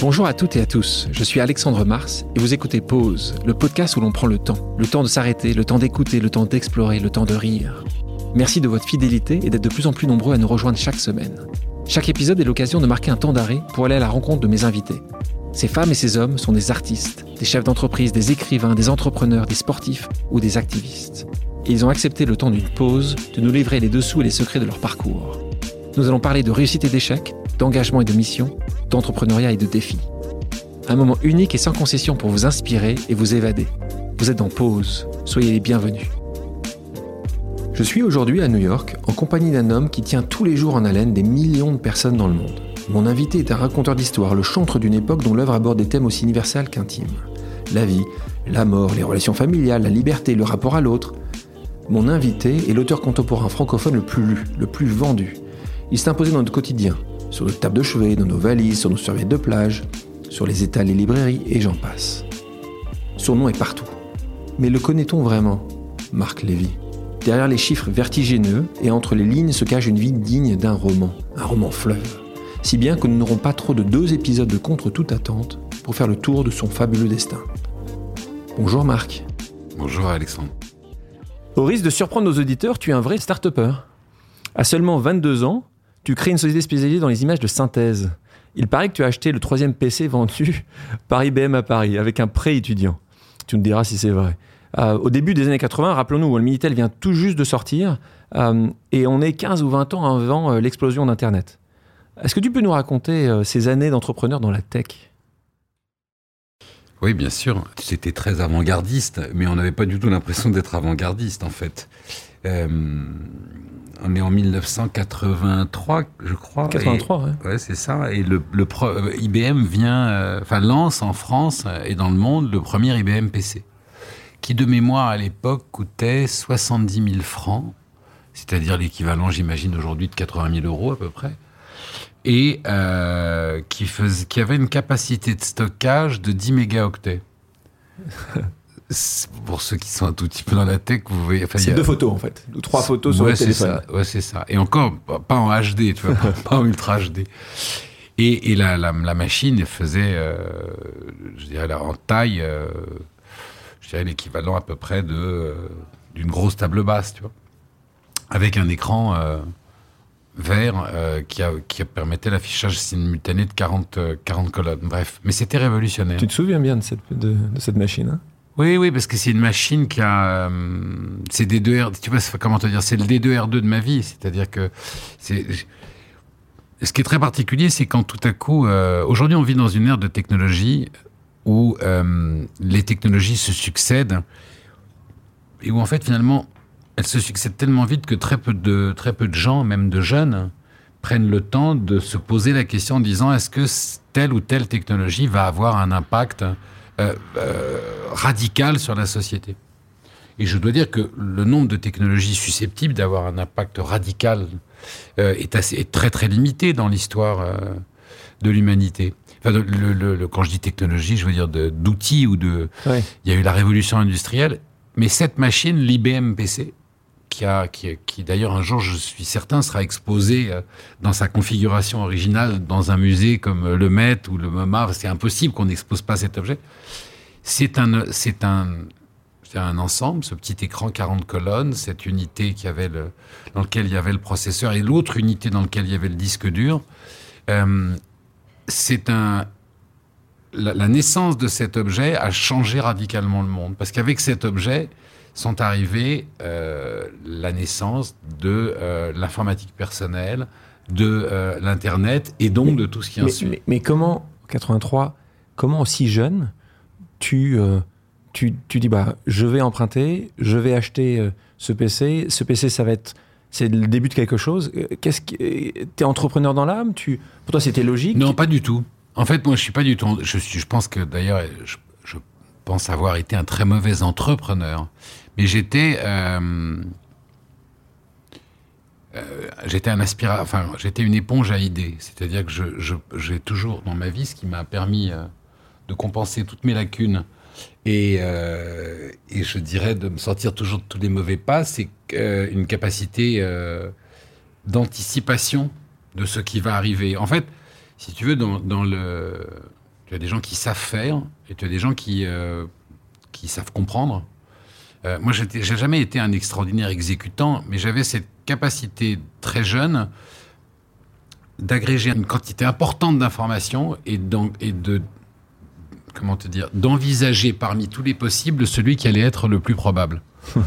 Bonjour à toutes et à tous, je suis Alexandre Mars et vous écoutez Pause, le podcast où l'on prend le temps. Le temps de s'arrêter, le temps d'écouter, le temps d'explorer, le temps de rire. Merci de votre fidélité et d'être de plus en plus nombreux à nous rejoindre chaque semaine. Chaque épisode est l'occasion de marquer un temps d'arrêt pour aller à la rencontre de mes invités. Ces femmes et ces hommes sont des artistes, des chefs d'entreprise, des écrivains, des entrepreneurs, des sportifs ou des activistes. Et ils ont accepté le temps d'une pause de nous livrer les dessous et les secrets de leur parcours. Nous allons parler de réussite et d'échec, d'engagement et de mission, d'entrepreneuriat et de défis. Un moment unique et sans concession pour vous inspirer et vous évader. Vous êtes en pause, soyez les bienvenus. Je suis aujourd'hui à New York en compagnie d'un homme qui tient tous les jours en haleine des millions de personnes dans le monde. Mon invité est un raconteur d'histoire, le chantre d'une époque dont l'œuvre aborde des thèmes aussi universels qu'intimes. La vie, la mort, les relations familiales, la liberté, le rapport à l'autre. Mon invité est l'auteur contemporain francophone le plus lu, le plus vendu. Il s'est imposé dans notre quotidien, sur nos tables de chevet, dans nos valises, sur nos serviettes de plage, sur les étals et librairies, et j'en passe. Son nom est partout. Mais le connaît-on vraiment? Marc Lévy. Derrière les chiffres vertigineux et entre les lignes se cache une vie digne d'un roman, un roman fleuve. Si bien que nous n'aurons pas trop de deux épisodes de Contre toute attente pour faire le tour de son fabuleux destin. Bonjour Marc. Bonjour Alexandre. Au risque de surprendre nos auditeurs, tu es un vrai start-upper. À seulement 22 ans, tu crées une société spécialisée dans les images de synthèse. Il paraît que tu as acheté le troisième PC vendu par IBM à Paris avec un prêt étudiant. Tu nous diras si c'est vrai. Euh, au début des années 80, rappelons-nous, le Minitel vient tout juste de sortir euh, et on est 15 ou 20 ans avant euh, l'explosion d'Internet. Est-ce que tu peux nous raconter ces années d'entrepreneur dans la tech? Oui, bien sûr. C'était très avant-gardiste, mais on n'avait pas du tout l'impression d'être avant-gardiste, en fait on est en 1983, je crois. 83, oui. ouais. c'est ça. Et le, euh, IBM vient, euh, enfin lance en France et dans le monde le premier IBM PC, qui de mémoire à l'époque coûtait 70 000 francs, c'est-à-dire l'équivalent, j'imagine, aujourd'hui de 80 000 euros à peu près, et euh, qui, faisait, qui avait une capacité de stockage de 10 mégaoctets. pour ceux qui sont un tout petit peu dans la tech, vous voyez. c'est deux photos en fait, ou trois photos sur le téléphone. Ça, ouais, c'est ça. Et encore, pas en HD, tu vois, pas, en ultra HD. Et, et la, la, la, machine faisait, euh, je dirais, en taille, euh, je dirais l'équivalent à peu près de euh, d'une grosse table basse, tu vois, avec un écran euh, vert qui, a, qui permettait l'affichage simultané de 40, 40 colonnes. Bref, mais c'était révolutionnaire. Tu te souviens bien de cette, de, de cette machine hein? Oui, oui, parce que c'est une machine qui a, euh, c'est des deux R, tu vois, comment te dire, c'est le D2R2 de ma vie, c'est-à-dire que ce qui est très particulier, c'est quand tout à coup, euh, aujourd'hui, on vit dans une ère de technologie où euh, les technologies se succèdent et où en fait finalement elles se succèdent tellement vite que très peu de très peu de gens, même de jeunes, prennent le temps de se poser la question en disant est-ce que telle ou telle technologie va avoir un impact euh, euh, radical sur la société. Et je dois dire que le nombre de technologies susceptibles d'avoir un impact radical euh, est, assez, est très très limité dans l'histoire de l'humanité. Enfin, le, quand je dis technologie, je veux dire d'outils ou de. Il y a eu la révolution industrielle, mais cette machine, l'IBM PC, qui, d'ailleurs un jour, je suis certain, sera exposé euh, dans sa configuration originale dans un musée comme le Met ou le MoMA. C'est impossible qu'on n'expose pas cet objet. C'est un, c'est un, un ensemble, ce petit écran 40 colonnes, cette unité qui avait dans lequel il y avait le processeur et l'autre unité dans laquelle il y avait le disque dur. Euh, c'est un, la, la, naissance de cet objet a changé radicalement le monde parce qu'avec cet objet, sont arrivées euh, la naissance de euh, l'informatique personnelle, de euh, l'Internet et donc de tout ce qui en suit. Mais, mais, comment, 83, comment aussi jeune, tu, tu, tu, dis, bah, je vais emprunter, je vais acheter ce PC, ce PC, ça va être c'est le début de quelque chose. Qu'est-ce que t'es entrepreneur dans l'âme Tu pour toi c'était logique? Non, pas du tout. En fait, moi je suis pas du tout. Je suis. Je pense que d'ailleurs, je, je, pense avoir été un très mauvais entrepreneur. Mais j'étais. Euh, euh, j'étais un enfin, j'étais une éponge à idées. C'est-à-dire que j'ai toujours dans ma vie ce qui m'a permis euh, de compenser toutes mes lacunes et, et, je dirais de me sortir toujours de tous les mauvais pas, c'est une capacité d'anticipation de ce qui va arriver. En fait, si tu veux, dans, dans le Tu as des gens qui savent faire et tu as des gens qui, qui savent comprendre. Euh, moi, j'ai jamais été un extraordinaire exécutant, mais j'avais cette capacité très jeune d'agréger une quantité importante d'informations et, et de comment te dire d'envisager parmi tous les possibles celui qui allait être le plus probable.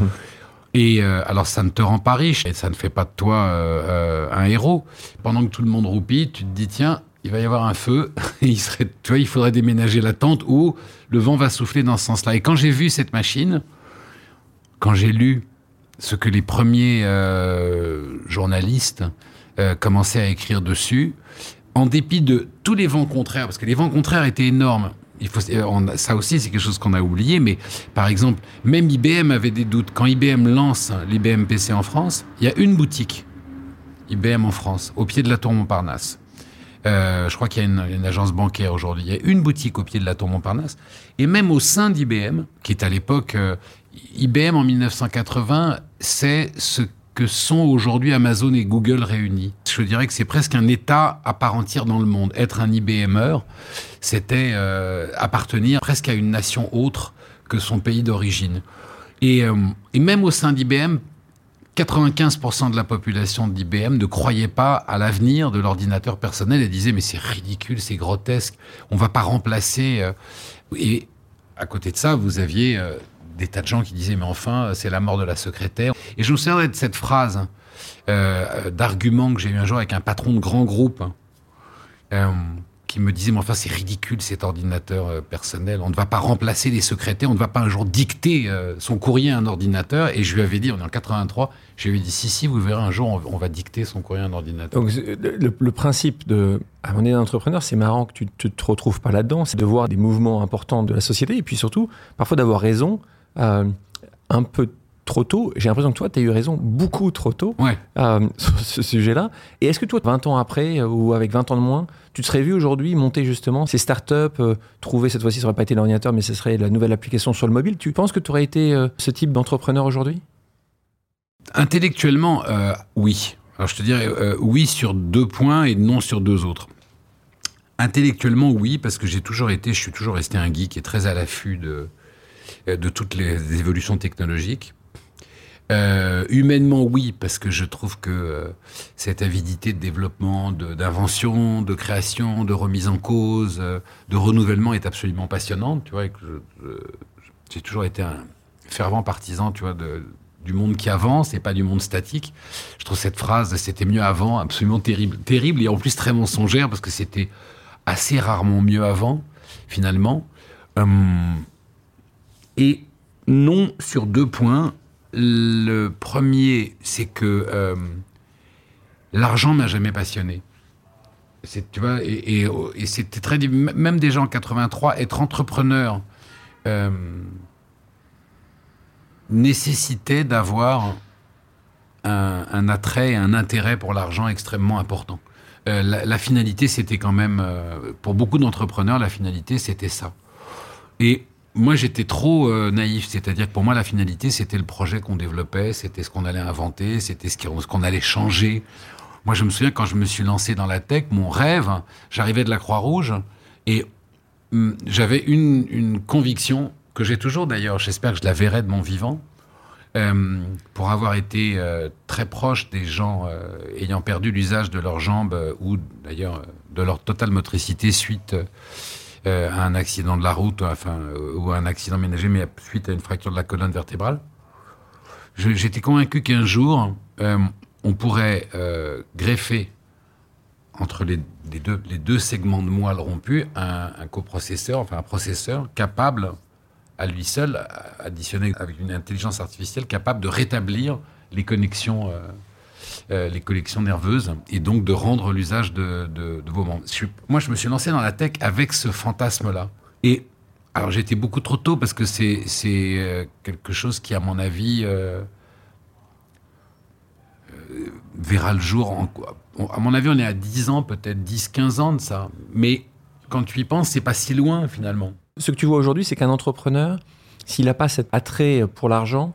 et euh, alors ça ne te rend pas riche et ça ne fait pas de toi euh, un héros. Pendant que tout le monde roupit, tu te dis tiens, il va y avoir un feu, et il serait, tu vois, il faudrait déménager la tente ou le vent va souffler dans ce sens-là. Et quand j'ai vu cette machine, quand j'ai lu ce que les premiers euh, journalistes euh, commençaient à écrire dessus, en dépit de tous les vents contraires, parce que les vents contraires étaient énormes. Euh, ça aussi, c'est quelque chose qu'on a oublié, mais par exemple, même IBM avait des doutes. Quand IBM lance l'IBM PC en France, il y a une boutique IBM en France, au pied de la tour Montparnasse. Je crois qu'il y a une, agence bancaire aujourd'hui. Il y a une boutique au pied de la tour Montparnasse. Et même au sein d'IBM, qui est à l'époque... IBM en 1980, c'est ce que sont aujourd'hui Amazon et Google réunis. Je dirais que c'est presque un État à part entière dans le monde. Être un IBMer, c'était euh, appartenir presque à une nation autre que son pays d'origine. Et, et, même au sein d'IBM, 95% de la population d'IBM ne croyait pas à l'avenir de l'ordinateur personnel et disait mais c'est ridicule, c'est grotesque, on va pas remplacer. Euh. Et à côté de ça, vous aviez euh, des tas de gens qui disaient mais enfin c'est la mort de la secrétaire. Et je me souviens de cette phrase euh, d'argument que j'ai eu un jour avec un patron de grand groupe qui me disait, mais enfin, c'est ridicule cet ordinateur euh, personnel. On ne va pas remplacer les secrétaires, on ne va pas un jour dicter euh, son courrier à un ordinateur. Et je lui avais dit, on est en 83, je lui avais dit, si, si, vous verrez un jour, on, va dicter son courrier à un ordinateur. Donc, le, principe de, à mon d'entrepreneur, c'est marrant que tu ne te retrouves pas là-dedans, c'est de voir des mouvements importants de la société et puis surtout, parfois d'avoir raison. Euh, un peu trop tôt. J'ai l'impression que toi, tu as eu raison beaucoup trop tôt euh, sur ce sujet-là. Et est-ce que toi, 20 ans après, euh, ou avec 20 ans de moins, tu te serais vu aujourd'hui monter justement ces startups, euh, trouver cette fois-ci, ça n'aurait pas été l'ordinateur, mais ce serait la nouvelle application sur le mobile? Tu penses que tu aurais été ce type d'entrepreneur aujourd'hui? Intellectuellement, oui. Alors je te dirais oui sur deux points et non sur deux autres. Intellectuellement, oui, parce que j'ai toujours été, je suis toujours resté un geek et très à l'affût de, de toutes les évolutions technologiques. Euh, humainement, oui, parce que je trouve que euh, cette avidité de développement, d'invention, de, création, de remise en cause, euh, de renouvellement est absolument passionnante. Tu vois, j'ai toujours été un fervent partisan, tu vois, du monde qui avance et pas du monde statique. Je trouve cette phrase "c'était mieux avant" absolument terrible, terrible et en plus très mensongère parce que c'était assez rarement mieux avant, finalement. Hum, et non sur deux points. Le premier, c'est que euh, l'argent m'a jamais passionné. Tu vois, et, c'était très même déjà en 83, être entrepreneur euh, nécessitait d'avoir un, attrait, un intérêt pour l'argent extrêmement important. Euh, la, finalité, c'était quand même, pour beaucoup d'entrepreneurs, la finalité, c'était ça. Et moi, j'étais trop euh, naïf. C'est-à-dire que pour moi, la finalité, c'était le projet qu'on développait, c'était ce qu'on allait inventer, c'était ce qu'on allait changer. Moi, je me souviens quand je me suis lancé dans la tech, mon rêve, j'arrivais de la Croix-Rouge et hum, j'avais une, conviction que j'ai toujours d'ailleurs, j'espère que je la verrai de mon vivant, euh, pour avoir été euh, très proche des gens ayant perdu l'usage de leurs jambes ou d'ailleurs de leur totale motricité suite euh, un accident de la route, enfin, euh, ou un accident ménager, mais suite à une fracture de la colonne vertébrale. J'étais convaincu qu'un jour, euh, on pourrait greffer entre les, deux, les deux segments de moelle rompus un, un coprocesseur, enfin un processeur capable à lui seul, additionné avec une intelligence artificielle, capable de rétablir les connexions euh, les collections nerveuses et donc de rendre l'usage de, vos membres. moi, je me suis lancé dans la tech avec ce fantasme-là. Et alors, été beaucoup trop tôt parce que c'est euh, quelque chose qui, à mon avis, euh, verra le jour. En, à mon avis, on est à 10 ans, peut-être 10-15 ans de ça. Mais quand tu y penses, c'est pas si loin finalement. Ce que tu vois aujourd'hui, c'est qu'un entrepreneur, s'il n'a pas cet attrait pour l'argent,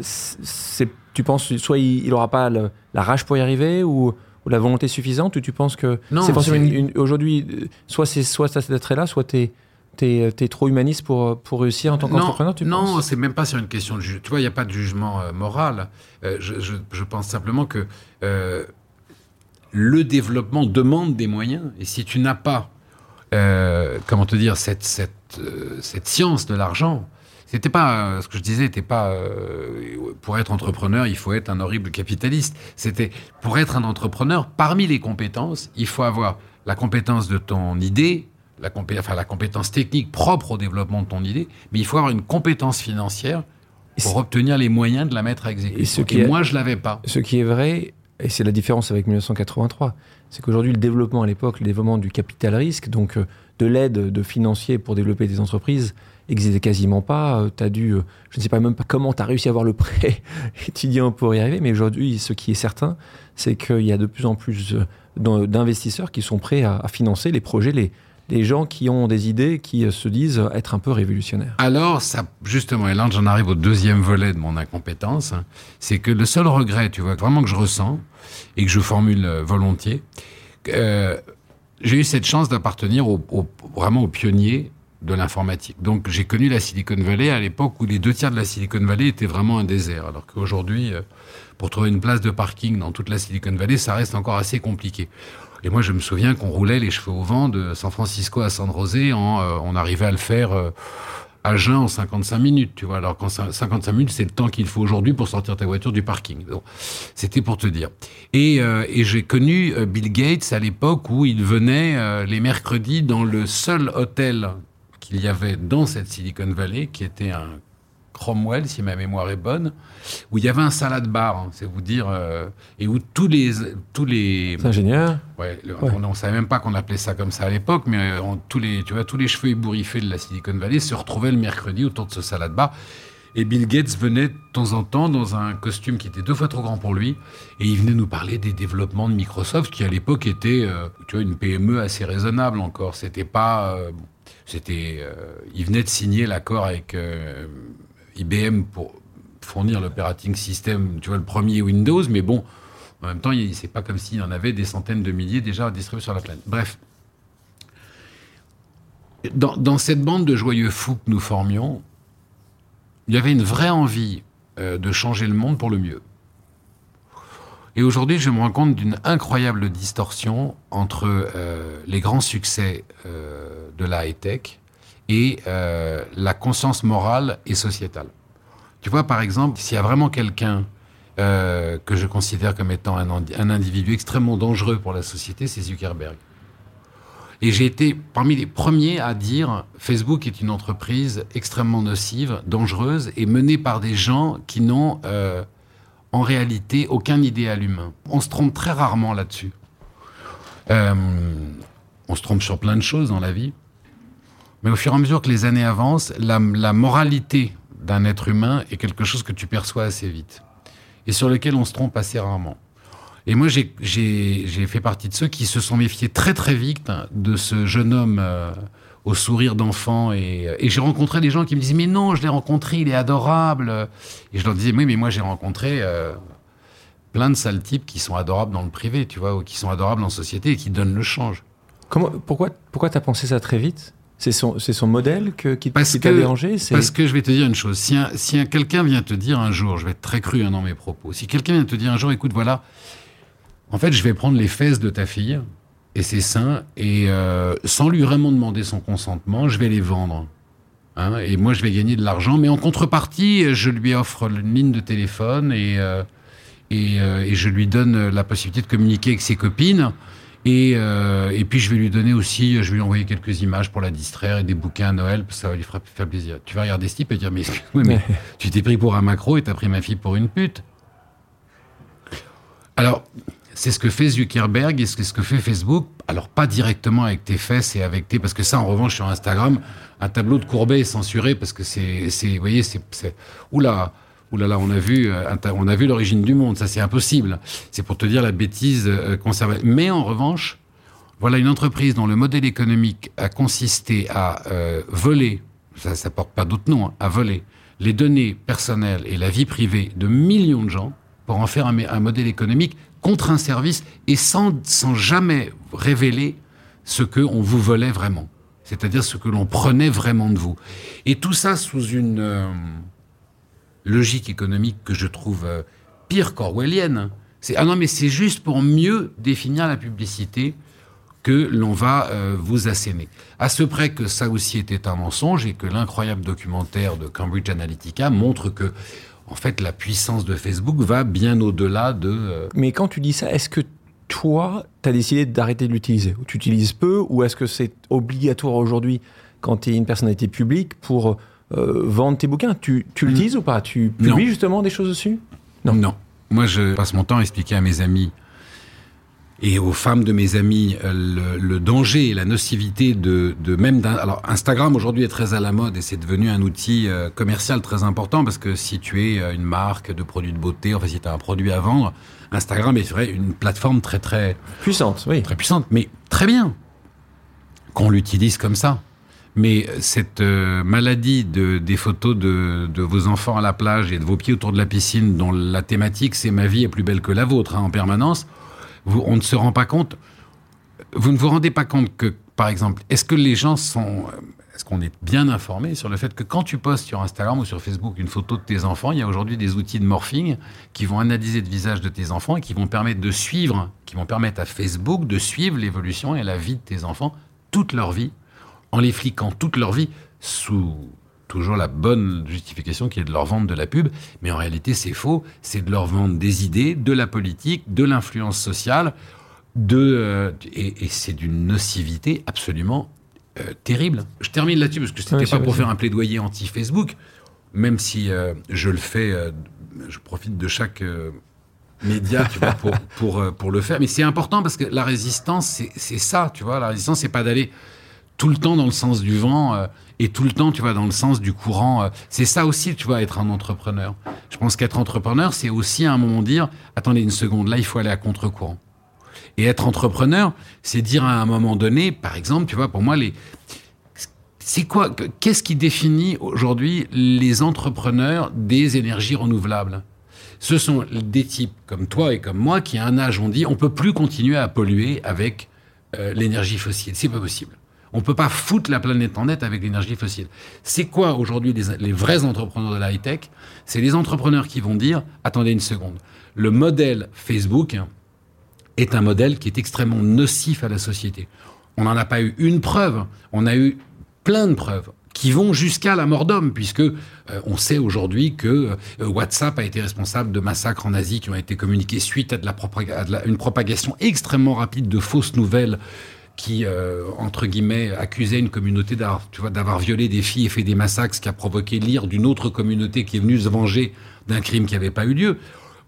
c'est tu penses soit il n'aura pas la rage pour y arriver ou, la volonté suffisante ou tu penses que c'est forcément aujourd'hui, soit, soit cet attrait-là, soit tu es T'es es trop humaniste pour, pour réussir en tant qu'entrepreneur, tu Non, c'est même pas sur une question de jugement. Tu vois, il n'y a pas de jugement euh, moral. Euh, je, je, pense simplement que euh, le développement demande des moyens. Et si tu n'as pas, comment te dire, cette, cette, cette science de l'argent, c'était pas ce que je disais, n'était pas pour être entrepreneur, il faut être un horrible capitaliste. C'était pour être un entrepreneur, parmi les compétences, il faut avoir la compétence de ton idée, la, enfin, la compétence technique propre au développement de ton idée, mais il faut avoir une compétence financière pour obtenir les moyens de la mettre à exécuter. Et, ce qui moi, je l'avais pas. Ce qui est vrai, et c'est la différence avec 1983, c'est qu'aujourd'hui, le développement à l'époque, le développement du capital risque, donc euh, de l'aide de financiers pour développer des entreprises, n'existait quasiment pas. Euh, tu as dû, euh, je ne sais pas même pas comment tu as réussi à avoir le prêt étudiant pour y arriver, mais aujourd'hui, ce qui est certain, c'est qu'il y a de plus en plus d'investisseurs qui sont prêts à, financer les projets les, des gens qui ont des idées qui euh, se disent être un peu révolutionnaires. Alors, ça, justement, et là j'en arrive au deuxième volet de mon incompétence, hein, c'est que le seul regret, tu vois, vraiment que je ressens et que je formule euh, volontiers, euh, j'ai eu cette chance d'appartenir au, vraiment aux pionniers de l'informatique. Donc j'ai connu la Silicon Valley à l'époque où les deux tiers de la Silicon Valley étaient vraiment un désert, alors qu'aujourd'hui, pour trouver une place de parking dans toute la Silicon Valley, ça reste encore assez compliqué. Et moi, je me souviens qu'on roulait les cheveux au vent de San Francisco à San José. En, euh, on arrivait à le faire euh, à jeun en 55 minutes, tu vois. Alors qu'en 55 minutes, c'est le temps qu'il faut aujourd'hui pour sortir ta voiture du parking. Donc, c'était pour te dire. Et, euh, et j'ai connu Bill Gates à l'époque où il venait les mercredis dans le seul hôtel qu'il y avait dans cette Silicon Valley, qui était un Cromwell, si ma mémoire est bonne, où il y avait un salade bar, hein, c'est vous dire, euh, et où tous les tous les ingénieurs, ouais, On, ne savait même pas qu'on appelait ça comme ça à l'époque, mais euh, tous les tu vois tous les cheveux ébouriffés de la Silicon Valley se retrouvaient le mercredi autour de ce salade bar. Et Bill Gates venait de temps en temps dans un costume qui était deux fois trop grand pour lui, et il venait nous parler des développements de Microsoft, qui à l'époque était, euh, tu vois, une PME assez raisonnable encore. C'était pas, c'était, il venait de signer l'accord avec IBM pour fournir l'operating system, tu vois, le premier Windows, mais bon, en même temps, c'est pas comme s'il y en avait des centaines de milliers déjà distribués sur la planète. Bref. Dans, cette bande de joyeux fous que nous formions, il y avait une vraie envie euh, de changer le monde pour le mieux. Et aujourd'hui, je me rends compte d'une incroyable distorsion entre euh, les grands succès euh, de la high-tech et euh, la conscience morale et sociétale. Tu vois, par exemple, s'il y a vraiment quelqu'un que je considère comme étant un, individu extrêmement dangereux pour la société, c'est Zuckerberg. Et j'ai été parmi les premiers à dire Facebook est une entreprise extrêmement nocive, dangereuse et menée par des gens qui n'ont en réalité aucun idéal humain. On se trompe très rarement là-dessus. Euh, on se trompe sur plein de choses dans la vie. Mais au fur et à mesure que les années avancent, la, moralité d'un être humain est quelque chose que tu perçois assez vite et sur lequel on se trompe assez rarement. Et moi, j'ai fait partie de ceux qui se sont méfiés très très vite de ce jeune homme euh, au sourire d'enfant. Et, j'ai rencontré des gens qui me disaient Mais non, je l'ai rencontré, il est adorable. Et je leur disais Oui, mais moi j'ai rencontré euh, plein de sales types qui sont adorables dans le privé, tu vois, ou qui sont adorables en société et qui donnent le change. Comment, pourquoi pourquoi tu as pensé ça très vite? C'est son, son, modèle que, qui, t'a dérangé? Parce que je vais te dire une chose. Si, si quelqu'un vient te dire un jour, je vais être très cru hein, dans mes propos, si quelqu'un vient te dire un jour, écoute, voilà, en fait, je vais prendre les fesses de ta fille et ses seins, et euh, sans lui vraiment demander son consentement, je vais les vendre. Hein, et moi, je vais gagner de l'argent, mais en contrepartie, je lui offre une ligne de téléphone et, euh, et, euh, et je lui donne la possibilité de communiquer avec ses copines. Et, et puis je vais lui donner aussi, je vais lui envoyer quelques images pour la distraire et des bouquins à Noël, ça va lui faire plaisir. Tu vas regarder ce type et dire mais excuse-moi, mais tu t'es pris pour un macro et t'as pris ma fille pour une pute. Alors, c'est ce que fait Zuckerberg et ce que fait Facebook. Alors, pas directement avec tes fesses et avec tes... Parce que ça, en revanche, sur Instagram, un tableau de Courbet est censuré parce que c'est... Vous voyez, c'est... Oula là là, on a vu, euh, on a vu l'origine du monde. Ça, c'est impossible. C'est pour te dire la bêtise euh, conservée. Mais en revanche, voilà une entreprise dont le modèle économique a consisté à euh, voler, ça, ne porte pas d'autre nom, hein, à voler les données personnelles et la vie privée de millions de gens pour en faire un, modèle économique contre un service et sans, jamais révéler ce qu'on vous volait vraiment. C'est-à-dire ce que l'on prenait vraiment de vous. Et tout ça sous une euh, logique économique que je trouve euh, pire qu'orwellienne. C'est, ah non, mais c'est juste pour mieux définir la publicité que l'on va euh, vous asséner. À ce près que ça aussi était un mensonge et que l'incroyable documentaire de Cambridge Analytica montre que en fait, la puissance de Facebook va bien au-delà de... Mais quand tu dis ça, est-ce que toi, tu as décidé d'arrêter de l'utiliser? Tu utilises peu ou est-ce que c'est obligatoire aujourd'hui quand tu es une personnalité publique pour euh, vendre tes bouquins? Tu, tu l'utilises ou pas? Tu publies justement des choses dessus? Non. Non. Moi, je passe mon temps à expliquer à mes amis et aux femmes de mes amis euh, le, danger et la nocivité de, de même d'un. Alors Instagram aujourd'hui est très à la mode et c'est devenu un outil euh, commercial très important parce que si tu es une marque de produits de beauté, enfin si tu as un produit à vendre, Instagram est vrai une plateforme très très puissante, oui, très puissante, mais très bien qu'on l'utilise comme ça. Mais cette euh, maladie de, des photos de, de, vos enfants à la plage et de vos pieds autour de la piscine, dont la thématique c'est ma vie est plus belle que la vôtre hein, en permanence, vous, on ne se rend pas compte. Vous ne vous rendez pas compte que, par exemple, est-ce que les gens sont est-ce qu'on est bien informé sur le fait que quand tu postes sur Instagram ou sur Facebook une photo de tes enfants, il y a aujourd'hui des outils de morphing qui vont analyser le visage de tes enfants et qui vont permettre de suivre, qui vont permettre à Facebook de suivre l'évolution et la vie de tes enfants toute leur vie, en les fliquant toute leur vie sous toujours la bonne justification qui est de leur vendre de la pub, mais en réalité c'est faux, c'est de leur vendre des idées, de la politique, de l'influence sociale, de, euh, et, et c'est d'une nocivité absolument euh, terrible. Je termine là-dessus parce que c'était pas pour faire un plaidoyer anti-Facebook, même si euh, je le fais, je profite de chaque média tu vois, pour, pour, pour le faire. Mais c'est important parce que la résistance, c'est ça, tu vois. La résistance, c'est pas d'aller tout le temps dans le sens du vent et tout le temps, tu vois, dans le sens du courant. c'est ça aussi, tu vois, être un entrepreneur. Je pense qu'être entrepreneur, c'est aussi à un moment dire, attendez une seconde, là, il faut aller à contre-courant. Et être entrepreneur, c'est dire à un moment donné, par exemple, tu vois, pour moi, les, c'est quoi Qu'est-ce qui définit aujourd'hui les entrepreneurs des énergies renouvelables? Ce sont des types comme toi et comme moi qui, à un âge, ont dit on peut plus continuer à polluer avec euh, l'énergie fossile. C'est pas possible. On peut pas foutre la planète en net avec l'énergie fossile. C'est quoi aujourd'hui les, vrais entrepreneurs de la high-tech? C'est les entrepreneurs qui vont dire attendez une seconde. Le modèle Facebook, est un modèle qui est extrêmement nocif à la société. On n'en a pas eu une preuve, on a eu plein de preuves qui vont jusqu'à la mort d'homme, puisque euh, on sait aujourd'hui que euh, WhatsApp a été responsable de massacres en Asie qui ont été communiqués suite à, de la, une propagation extrêmement rapide de fausses nouvelles qui, euh, entre guillemets, accusaient une communauté d'avoir violé des filles et fait des massacres, ce qui a provoqué l'ire d'une autre communauté qui est venue se venger d'un crime qui n'avait pas eu lieu.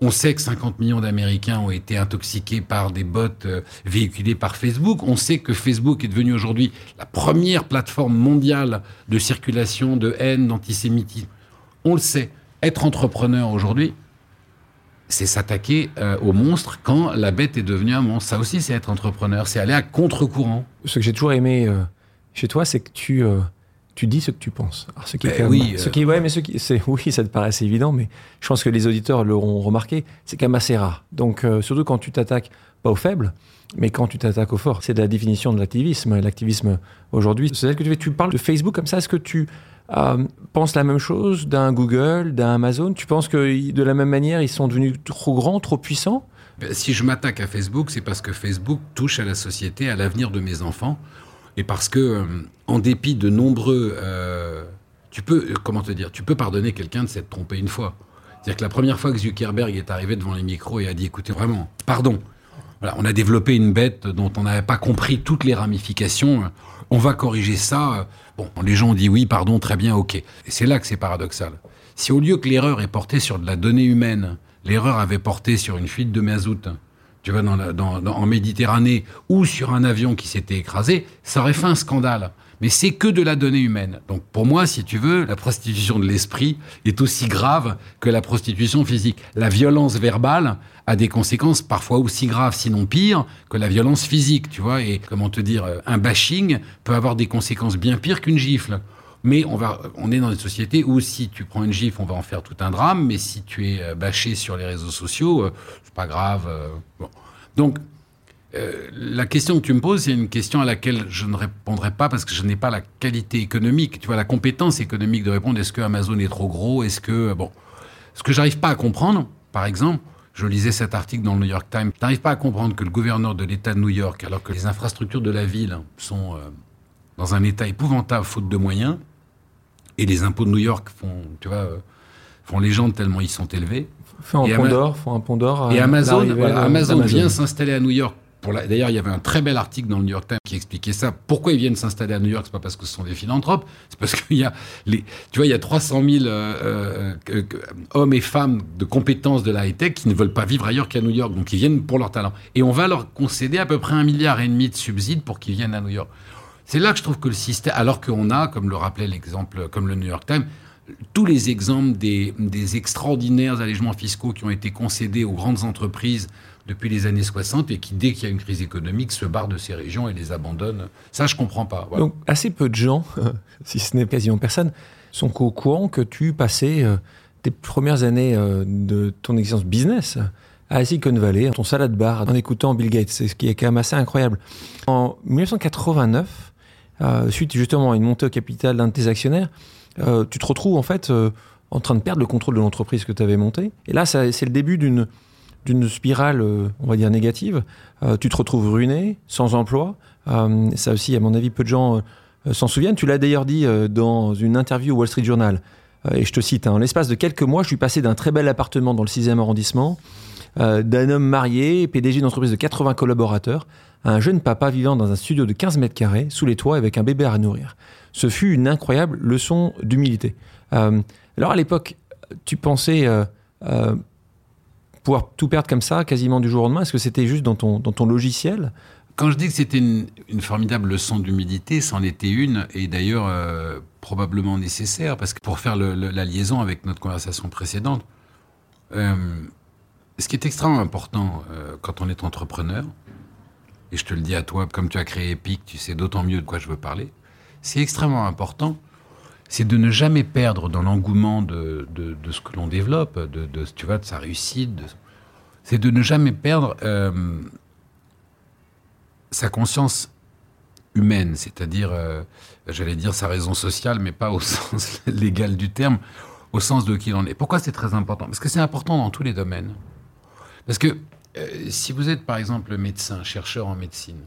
On sait que 50 millions d'Américains ont été intoxiqués par des bots euh, véhiculés par Facebook. On sait que Facebook est devenu aujourd'hui la première plateforme mondiale de circulation de haine, d'antisémitisme. On le sait. Être entrepreneur aujourd'hui, c'est s'attaquer euh, au monstre quand la bête est devenue un monstre. Ça aussi, c'est être entrepreneur. C'est aller à contre-courant. Ce que j'ai toujours aimé euh, chez toi, c'est que tu tu dis ce que tu penses. Alors, ce qui ben oui, ce qui, ouais, mais ce qui, c'est, oui, ça te paraît assez évident, mais je pense que les auditeurs l'auront remarqué, c'est quand même assez rare. Donc, euh, surtout quand tu t'attaques pas aux faibles, mais quand tu t'attaques aux forts. C'est de la définition de l'activisme. L'activisme aujourd'hui, c'est que tu fais. Tu parles de Facebook comme ça. Est-ce que tu euh, penses la même chose d'un Google, d'un Amazon? Tu penses que de la même manière, ils sont devenus trop grands, trop puissants? Ben, Si je m'attaque à Facebook, c'est parce que Facebook touche à la société, à l'avenir de mes enfants et parce que, euh, en dépit de nombreux, euh, tu peux, comment te dire, tu peux pardonner quelqu'un de s'être trompé une fois. C'est-à-dire que la première fois que Zuckerberg est arrivé devant les micros et a dit, écoutez, vraiment, pardon. Voilà, on a développé une bête dont on n'avait pas compris toutes les ramifications. On va corriger ça. Bon, les gens ont dit oui, pardon, très bien, ok. Et c'est là que c'est paradoxal. Si au lieu que l'erreur est portée sur de la donnée humaine, l'erreur avait porté sur une fuite de mazout, tu vas dans, en Méditerranée ou sur un avion qui s'était écrasé, ça aurait fait un scandale. Mais c'est que de la donnée humaine. Donc pour moi, si tu veux, la prostitution de l'esprit est aussi grave que la prostitution physique. La violence verbale a des conséquences parfois aussi graves, sinon pires, que la violence physique, tu vois. Et comment te dire, un bashing peut avoir des conséquences bien pires qu'une gifle. Mais on, va, on est dans une société où si tu prends une gifle, on va en faire tout un drame, mais si tu es bâché sur les réseaux sociaux, c'est pas grave. Bon. Donc, la question que tu me poses, c'est une question à laquelle je ne répondrai pas parce que je n'ai pas la qualité économique, tu vois, la compétence économique de répondre est-ce que Amazon est trop gros? Est-ce que. Bon. Ce que j'arrive pas à comprendre, par exemple, je lisais cet article dans le New York Times. Tu n'arrives pas à comprendre que le gouverneur de l'État de New York, alors que les infrastructures de la ville sont euh, dans un état épouvantable faute de moyens, et les impôts de New York font, tu vois, euh, font légende tellement ils sont élevés. Font un pont d'or, font un pont d'or. Et Amazon, Amazon vient s'installer à New York D'ailleurs, il y avait un très bel article dans le New York Times qui expliquait ça. Pourquoi ils viennent s'installer à New York? C'est pas parce que ce sont des philanthropes, c'est parce qu'il y a tu vois, il y a 300 000 euh, euh, hommes et femmes de compétences de la high-tech qui ne veulent pas vivre ailleurs qu'à New York, donc ils viennent pour leur talent. Et on va leur concéder à peu près un milliard et demi de subsides pour qu'ils viennent à New York. C'est là que je trouve que le système, alors qu'on a, comme le rappelait l'exemple, comme le New York Times, tous les exemples des extraordinaires allégements fiscaux qui ont été concédés aux grandes entreprises depuis les années 60 et qui, dès qu'il y a une crise économique, se barre de ces régions et les abandonne. Ça, je comprends pas. Donc, assez peu de gens, si ce n'est quasiment personne, sont au courant que tu passais euh, tes premières années euh, de ton existence business à Silicon Valley, ton salade bar, en écoutant Bill Gates. Ce qui est quand même assez incroyable. En 1989, euh, suite justement à une montée au capital d'un de tes actionnaires, tu te retrouves en fait en train de perdre le contrôle de l'entreprise que tu avais montée. Et là, c'est le début d'une d'une spirale, euh, on va dire, négative. Euh, tu te retrouves ruiné, sans emploi. Euh, ça aussi, à mon avis, peu de gens s'en souviennent. Tu l'as d'ailleurs dit dans une interview au Wall Street Journal. et je te cite, hein, en l'espace de quelques mois, je suis passé d'un très bel appartement dans le 6e arrondissement, d'un homme marié, PDG d'une entreprise de 80 collaborateurs, à un jeune papa vivant dans un studio de 15 mètres carrés, sous les toits, avec un bébé à nourrir. Ce fut une incroyable leçon d'humilité. alors à l'époque, tu pensais pouvoir tout perdre comme ça, quasiment du jour au lendemain? Est-ce que c'était juste dans ton, dans ton logiciel? Quand je dis que c'était une, formidable leçon d'humilité, c'en était une, et d'ailleurs euh, probablement nécessaire, parce que pour faire la liaison avec notre conversation précédente, euh, ce qui est extrêmement important euh, quand on est entrepreneur, et je te le dis à toi, comme tu as créé Epic, tu sais d'autant mieux de quoi je veux parler, c'est extrêmement important c'est de ne jamais perdre dans l'engouement de, de, ce que l'on développe, de, tu vois, de sa réussite. C'est de ne jamais perdre euh, sa conscience humaine, c'est-à-dire, euh, j'allais dire sa raison sociale, mais pas au sens légal du terme, au sens de qui l'on est. Pourquoi c'est très important? Parce que c'est important dans tous les domaines. Parce que euh, si vous êtes, par exemple, médecin, chercheur en médecine,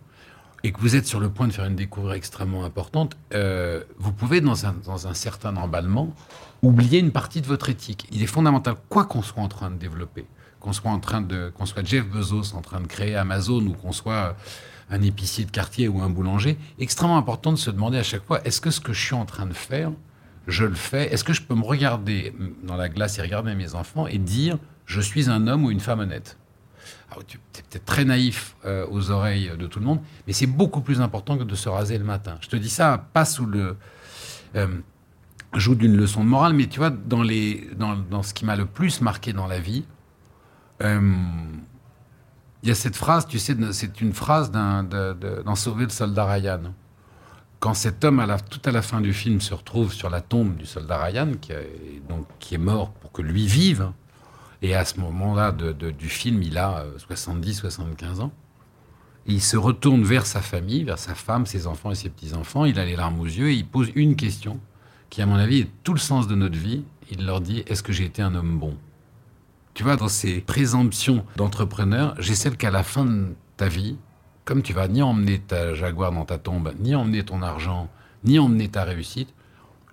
et que vous êtes sur le point de faire une découverte extrêmement importante, euh, vous pouvez, dans un, certain emballement, oublier une partie de votre éthique. Il est fondamental, quoi qu'on soit en train de développer, qu'on soit en train de, qu'on soit Jeff Bezos en train de créer Amazon ou qu'on soit un épicier de quartier ou un boulanger, extrêmement important de se demander à chaque fois, est-ce que ce que je suis en train de faire, je le fais? Est-ce que je peux me regarder dans la glace et regarder mes enfants et dire, je suis un homme ou une femme honnête? Ah, tu es peut-être très naïf euh, aux oreilles de tout le monde, mais c'est beaucoup plus important que de se raser le matin. Je te dis ça pas sous le euh, joue d'une leçon de morale, mais tu vois, dans, ce qui m'a le plus marqué dans la vie, euh, il y a cette phrase, tu sais, c'est une phrase dans Sauver le soldat Ryan. Quand cet homme, tout à la fin du film, se retrouve sur la tombe du soldat Ryan, qui est mort pour que lui vive, et à ce moment-là du film, il a 70, euh, 75 ans. il se retourne vers sa famille, vers sa femme, ses enfants et ses petits-enfants. Il a les larmes aux yeux et il pose une question qui, à mon avis, est tout le sens de notre vie. Il leur dit Est-ce que j'ai été un homme bon? Tu vois, dans ces présomptions d'entrepreneur, j'ai celle qu'à la fin de ta vie, comme tu vas ni emmener ta Jaguar dans ta tombe, ni emmener ton argent, ni emmener ta réussite,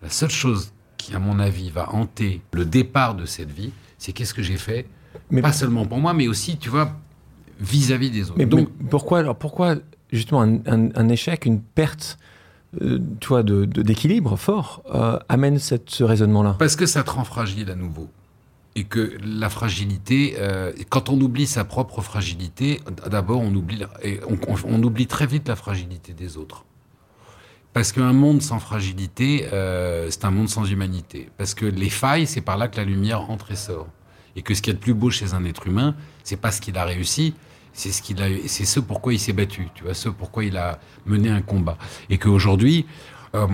la seule chose qui, à mon avis, va hanter le départ de cette vie, c'est qu'est-ce que j'ai fait, mais pas seulement pour moi, mais aussi, tu vois, vis-à-vis des autres. Mais Donc, pourquoi, alors pourquoi justement un, échec, une perte euh, tu vois, d'équilibre de, fort euh, amène cette, ce raisonnement-là? Parce que ça te rend fragile à nouveau. Et que la fragilité, euh, quand on oublie sa propre fragilité, d'abord on oublie, et on, oublie très vite la fragilité des autres. Parce qu'un monde sans fragilité, euh, c'est un monde sans humanité. Parce que les failles, c'est par là que la lumière entre et sort. Et que ce qui est le plus beau chez un être humain, c'est pas ce qu'il a réussi, c'est ce qu'il a, c'est ce pourquoi il s'est battu. Tu vois, ce pourquoi il a mené un combat. Et qu'aujourd'hui, euh,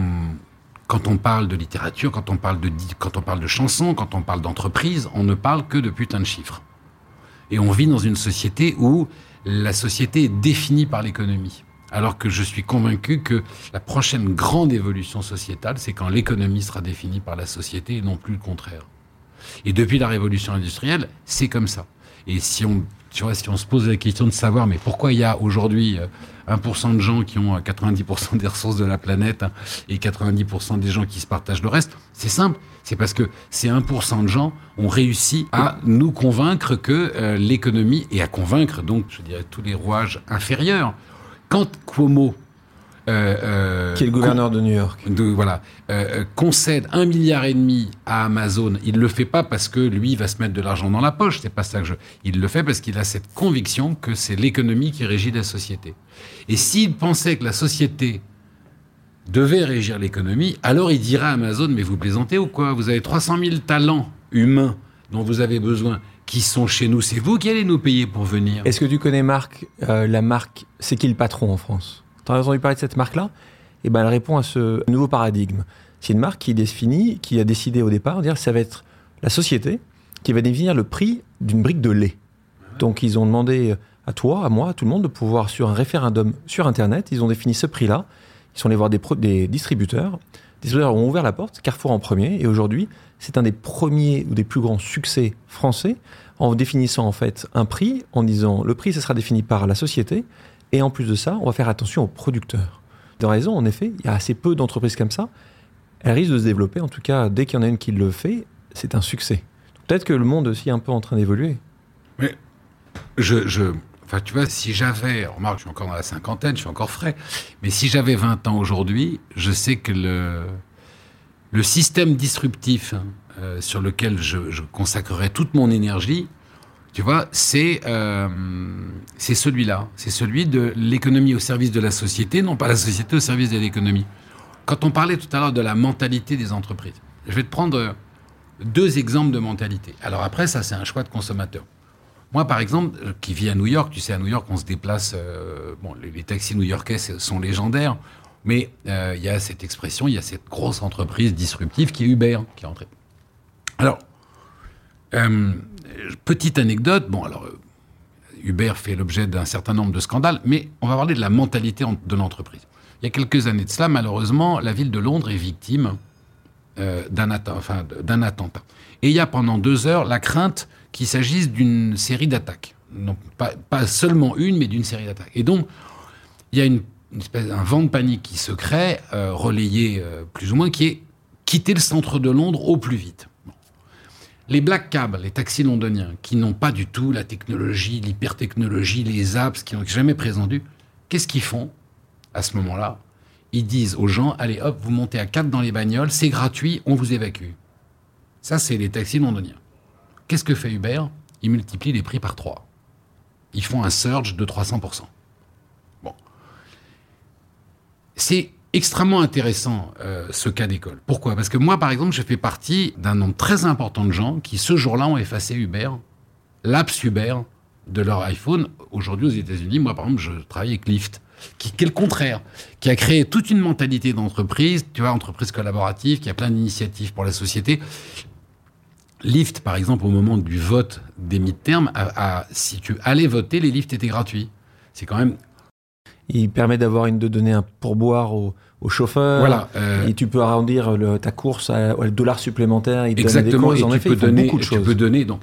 quand on parle de littérature, quand on parle de, quand on parle de chansons, quand on parle d'entreprise, on ne parle que de putain de chiffres. Et on vit dans une société où la société est définie par l'économie. Alors que je suis convaincu que la prochaine grande évolution sociétale, c'est quand l'économie sera définie par la société et non plus le contraire. Et depuis la révolution industrielle, c'est comme ça. Et si on, se pose la question de savoir, mais pourquoi il y a aujourd'hui 1% euh, de gens qui ont 90% des ressources de la planète hein, et 90% des gens qui se partagent le reste, c'est simple. C'est parce que ces 1% de gens ont réussi à nous convaincre que euh, l'économie, et à convaincre donc, je dirais, tous les rouages inférieurs. Quand Cuomo euh, euh, qui est le gouverneur de New York. De, voilà, euh, concède un milliard et demi à Amazon. Il le fait pas parce que lui va se mettre de l'argent dans la poche. C'est pas ça que je. Il le fait parce qu'il a cette conviction que c'est l'économie qui régit la société. Et s'il pensait que la société devait régir l'économie, alors il dirait à Amazon mais vous plaisantez ou quoi? Vous avez 300 000 talents humains dont vous avez besoin qui sont chez nous. C'est vous qui allez nous payer pour venir. Est-ce que tu connais Marc, la marque C'est qui le patron en France? Tu as entendu parler de cette marque-là? Eh ben, elle répond à ce nouveau paradigme. C'est une marque qui définit, qui a décidé au départ dire ça va être la société qui va définir le prix d'une brique de lait. Donc ils ont demandé à toi, à moi, à tout le monde de pouvoir, sur un référendum sur Internet, ils ont défini ce prix-là. Ils sont allés voir des, des distributeurs. Les distributeurs ont ouvert la porte, Carrefour en premier, et aujourd'hui, c'est un des premiers ou des plus grands succès français en définissant en fait un prix, en disant le prix, ça sera défini par la société, et en plus de ça, on va faire attention aux producteurs. Dans raison, en effet, il y a assez peu d'entreprises comme ça. Elles risquent de se développer. En tout cas, dès qu'il y en a une qui le fait, c'est un succès. Peut-être que le monde aussi est un peu en train d'évoluer. Mais je, je, Enfin, tu vois, si j'avais, remarque, je suis encore dans la cinquantaine, je suis encore frais, mais si j'avais 20 ans aujourd'hui, je sais que le, le système disruptif euh, sur lequel je, consacrerais toute mon énergie, tu vois, c'est euh, c'est celui-là. C'est celui de l'économie au service de la société, non pas la société au service de l'économie. Quand on parlait tout à l'heure de la mentalité des entreprises, je vais te prendre deux exemples de mentalité. Alors après, ça, c'est un choix de consommateur. Moi, par exemple, qui vis à New York, tu sais, à New York, on se déplace. Euh, bon, les, taxis new-yorkais sont légendaires, mais euh, il y a cette expression, il y a cette grosse entreprise disruptive qui est Uber, qui est entrée. Alors, euh, petite anecdote, bon alors euh, Uber fait l'objet d'un certain nombre de scandales, mais on va parler de la mentalité de l'entreprise. Il y a quelques années de cela, malheureusement, la ville de Londres est victime d'un attentat. Et il y a pendant deux heures la crainte qu'il s'agisse d'une série d'attaques. Non, pas, seulement une, mais d'une série d'attaques. Et donc, il y a une, espèce, un vent de panique qui se crée, relayé plus ou moins, qui est quitter le centre de Londres au plus vite. Les black cabs, les taxis londoniens, qui n'ont pas du tout la technologie, l'hypertechnologie, les apps, qui n'ont jamais présenté, qu'est-ce qu'ils font à ce moment-là? Ils disent aux gens, allez hop, vous montez à quatre dans les bagnoles, c'est gratuit, on vous évacue. Ça, c'est les taxis londoniens. Qu'est-ce que fait Uber? Ils multiplient les prix par trois. Ils font un surge de 300%. Bon. C'est extrêmement intéressant euh, ce cas d'école. Pourquoi? Parce que moi, par exemple, je fais partie d'un nombre très important de gens qui, ce jour-là, ont effacé Uber, l'apps Uber de leur iPhone. Aujourd'hui, aux États-Unis, moi, par exemple, je travaille avec Lyft, qui, est le contraire, qui a créé toute une mentalité d'entreprise, tu vois, entreprise collaborative, qui a plein d'initiatives pour la société. Lyft, par exemple, au moment du vote des midterms, si tu allais voter, les lifts étaient gratuits. C'est quand même il permet d'avoir une de donner un pourboire au, au chauffeur. Voilà. Euh, et tu peux arrondir ta course à, le dollar supplémentaire. Il exactement. Donne des En effet, peux donner, beaucoup de choses. Tu peux donner donc.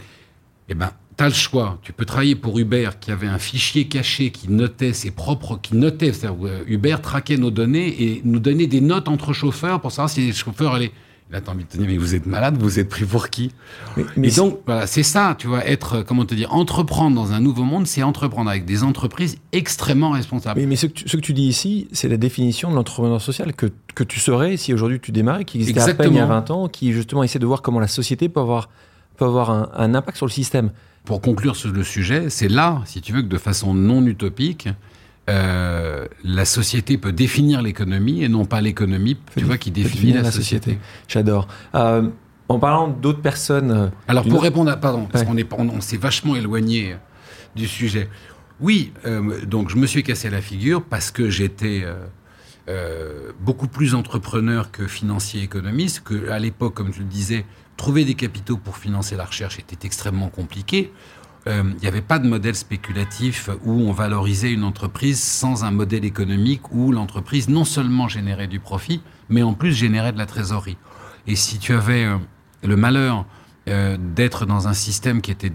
Eh ben, tu as le choix. Tu peux travailler pour Uber qui avait un fichier caché qui notait ses propres, qui notait, euh, Uber traquait nos données et nous donnait des notes entre chauffeurs pour savoir si les chauffeurs allaient Là, t'as envie de te dire, mais vous êtes malade, vous êtes pris pour qui? Mais, donc, voilà, c'est ça, tu vois, être, comment te dire, entreprendre dans un nouveau monde, c'est entreprendre avec des entreprises extrêmement responsables. Mais, mais ce, que tu, ce, que tu, dis ici, c'est la définition de l'entrepreneur social que, que, tu serais si aujourd'hui tu démarrais, qui existait à peine il y a 20 ans, qui justement essaie de voir comment la société peut avoir, peut avoir un, un impact sur le système. Pour conclure sur le sujet, c'est là, si tu veux, que de façon non utopique, euh, la société peut définir l'économie et non pas l'économie, tu vois, qui définit la, société. J'adore. Euh, en parlant d'autres personnes. Euh, Alors pour répondre à pardon, parce qu'on est on, s'est vachement éloigné du sujet. Oui, donc je me suis cassé la figure parce que j'étais beaucoup plus entrepreneur que financier économiste, que à l'époque, comme je le disais, trouver des capitaux pour financer la recherche était extrêmement compliqué. Euh, il n'y avait pas de modèle spéculatif où on valorisait une entreprise sans un modèle économique où l'entreprise non seulement générait du profit, mais en plus générait de la trésorerie. Et si tu avais euh, le malheur euh, d'être dans un système qui était...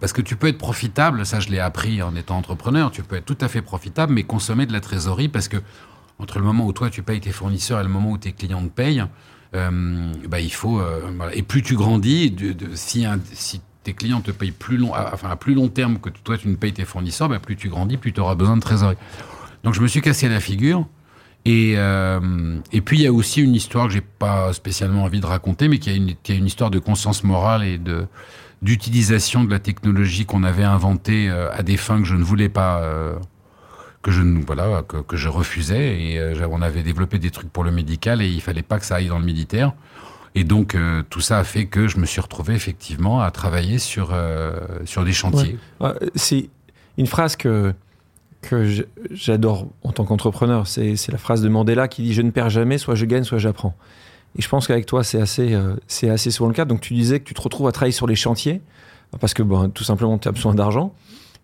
Parce que tu peux être profitable, ça je l'ai appris en étant entrepreneur, tu peux être tout à fait profitable, mais consommer de la trésorerie parce que entre le moment où toi tu payes tes fournisseurs et le moment où tes clients te payent, bah, il faut... Et plus tu grandis, de, si, si tes clients te payent plus long, enfin à plus long terme que toi tu ne payes tes fournisseurs, bah, plus tu grandis, plus tu auras besoin de trésorerie. Donc je me suis cassé la figure. Et, euh, et puis il y a aussi une histoire que j'ai pas spécialement envie de raconter, mais qui a une, qui a une histoire de conscience morale et de d'utilisation de la technologie qu'on avait inventée euh, à des fins que je ne voulais pas, euh, que je voilà que, que, je refusais. Et on avait développé des trucs pour le médical et il fallait pas que ça aille dans le militaire. Et donc, euh, tout ça a fait que je me suis retrouvé effectivement à travailler sur, euh, sur des chantiers. C'est une phrase que, que j'adore en tant qu'entrepreneur. C'est la phrase de Mandela qui dit Je ne perds jamais, soit je gagne, soit j'apprends. Et je pense qu'avec toi, c'est assez, euh, assez souvent le cas. Donc, tu disais que tu te retrouves à travailler sur les chantiers parce que bon, tout simplement, tu as besoin d'argent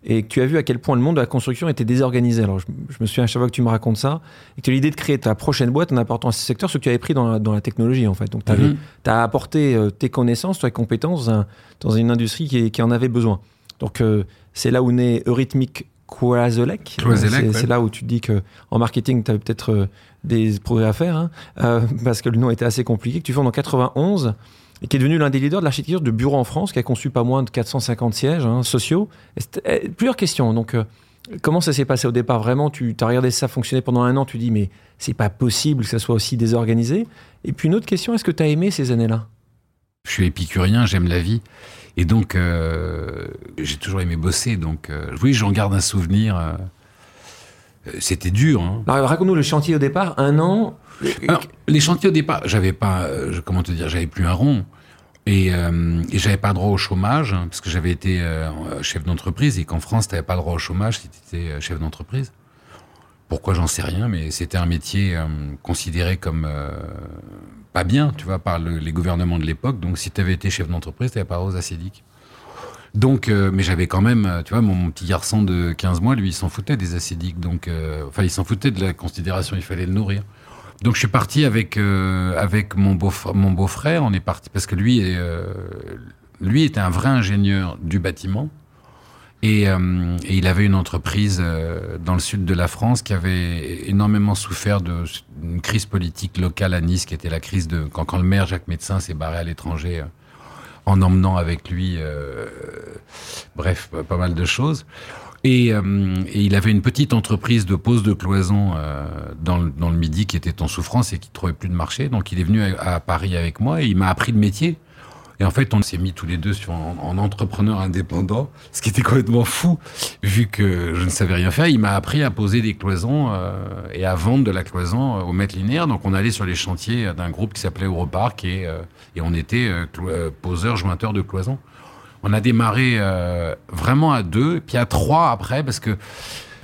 et que tu as vu à quel point le monde de la construction était désorganisé. Alors, je, me souviens à chaque fois que tu me racontes ça, et que tu as l'idée de créer ta prochaine boîte en apportant à ce secteur ce que tu avais pris dans la, dans la technologie, en fait. Donc, tu mhm. as apporté euh, tes connaissances, tes compétences dans, une industrie qui, qui, en avait besoin. Donc, euh, c'est là où naît Eurythmic Quazelec. C'est là où tu te dis que en marketing, tu avais peut-être euh, des progrès à faire, hein, parce que le nom était assez compliqué, que tu fondes en 91 et qui est devenu l'un des leaders de l'architecture de bureau en France, qui a conçu pas moins de 450 sièges hein, sociaux. Eh, plusieurs questions. Donc, euh, comment ça s'est passé au départ? Vraiment, tu as regardé ça fonctionner pendant un an, tu dis, mais c'est pas possible que ça soit aussi désorganisé. Et puis, une autre question, est-ce que tu as aimé ces années-là? Je suis épicurien, j'aime la vie. Et donc, euh, j'ai toujours aimé bosser. Donc, euh, oui, j'en garde un souvenir. C'était dur. Hein. Raconte-nous le chantier au départ, un an, les chantiers au départ, j'avais pas, euh, comment te dire, j'avais plus un rond. Et, euh, j'avais pas droit au chômage, hein, parce que j'avais été euh, chef d'entreprise, et qu'en France, tu n'avais pas droit au chômage si tu étais euh, chef d'entreprise. Pourquoi, j'en sais rien, mais c'était un métier considéré comme pas bien, tu vois, par les gouvernements de l'époque. Donc, si tu avais été chef d'entreprise, tu n'avais pas droit aux acédiques. Donc, mais j'avais quand même, tu vois, mon, petit garçon de 15 mois, lui, il s'en foutait des acédiques. Donc, enfin, il s'en foutait de la considération, il fallait le nourrir. Donc je suis parti avec euh, avec mon beau mon beau-frère. On est parti parce que lui est, euh, lui était un vrai ingénieur du bâtiment et, euh, et il avait une entreprise dans le sud de la France qui avait énormément souffert d'une crise politique locale à Nice, qui était la crise de quand, quand le maire Jacques Médecin s'est barré à l'étranger en emmenant avec lui, bref, pas mal de choses. Et, euh, il avait une petite entreprise de pose de cloison euh, dans, le, dans, le, Midi qui était en souffrance et qui trouvait plus de marché. Donc il est venu à, Paris avec moi et il m'a appris le métier. Et en fait, on s'est mis tous les deux sur, en, en, entrepreneur indépendant, ce qui était complètement fou, vu que je ne savais rien faire. Il m'a appris à poser des cloisons euh, et à vendre de la cloison euh, au mètre linéaire. Donc on allait sur les chantiers d'un groupe qui s'appelait Europark et, euh, et on était poseur, jointeur de cloisons on a démarré euh, vraiment à deux, puis à trois après, parce que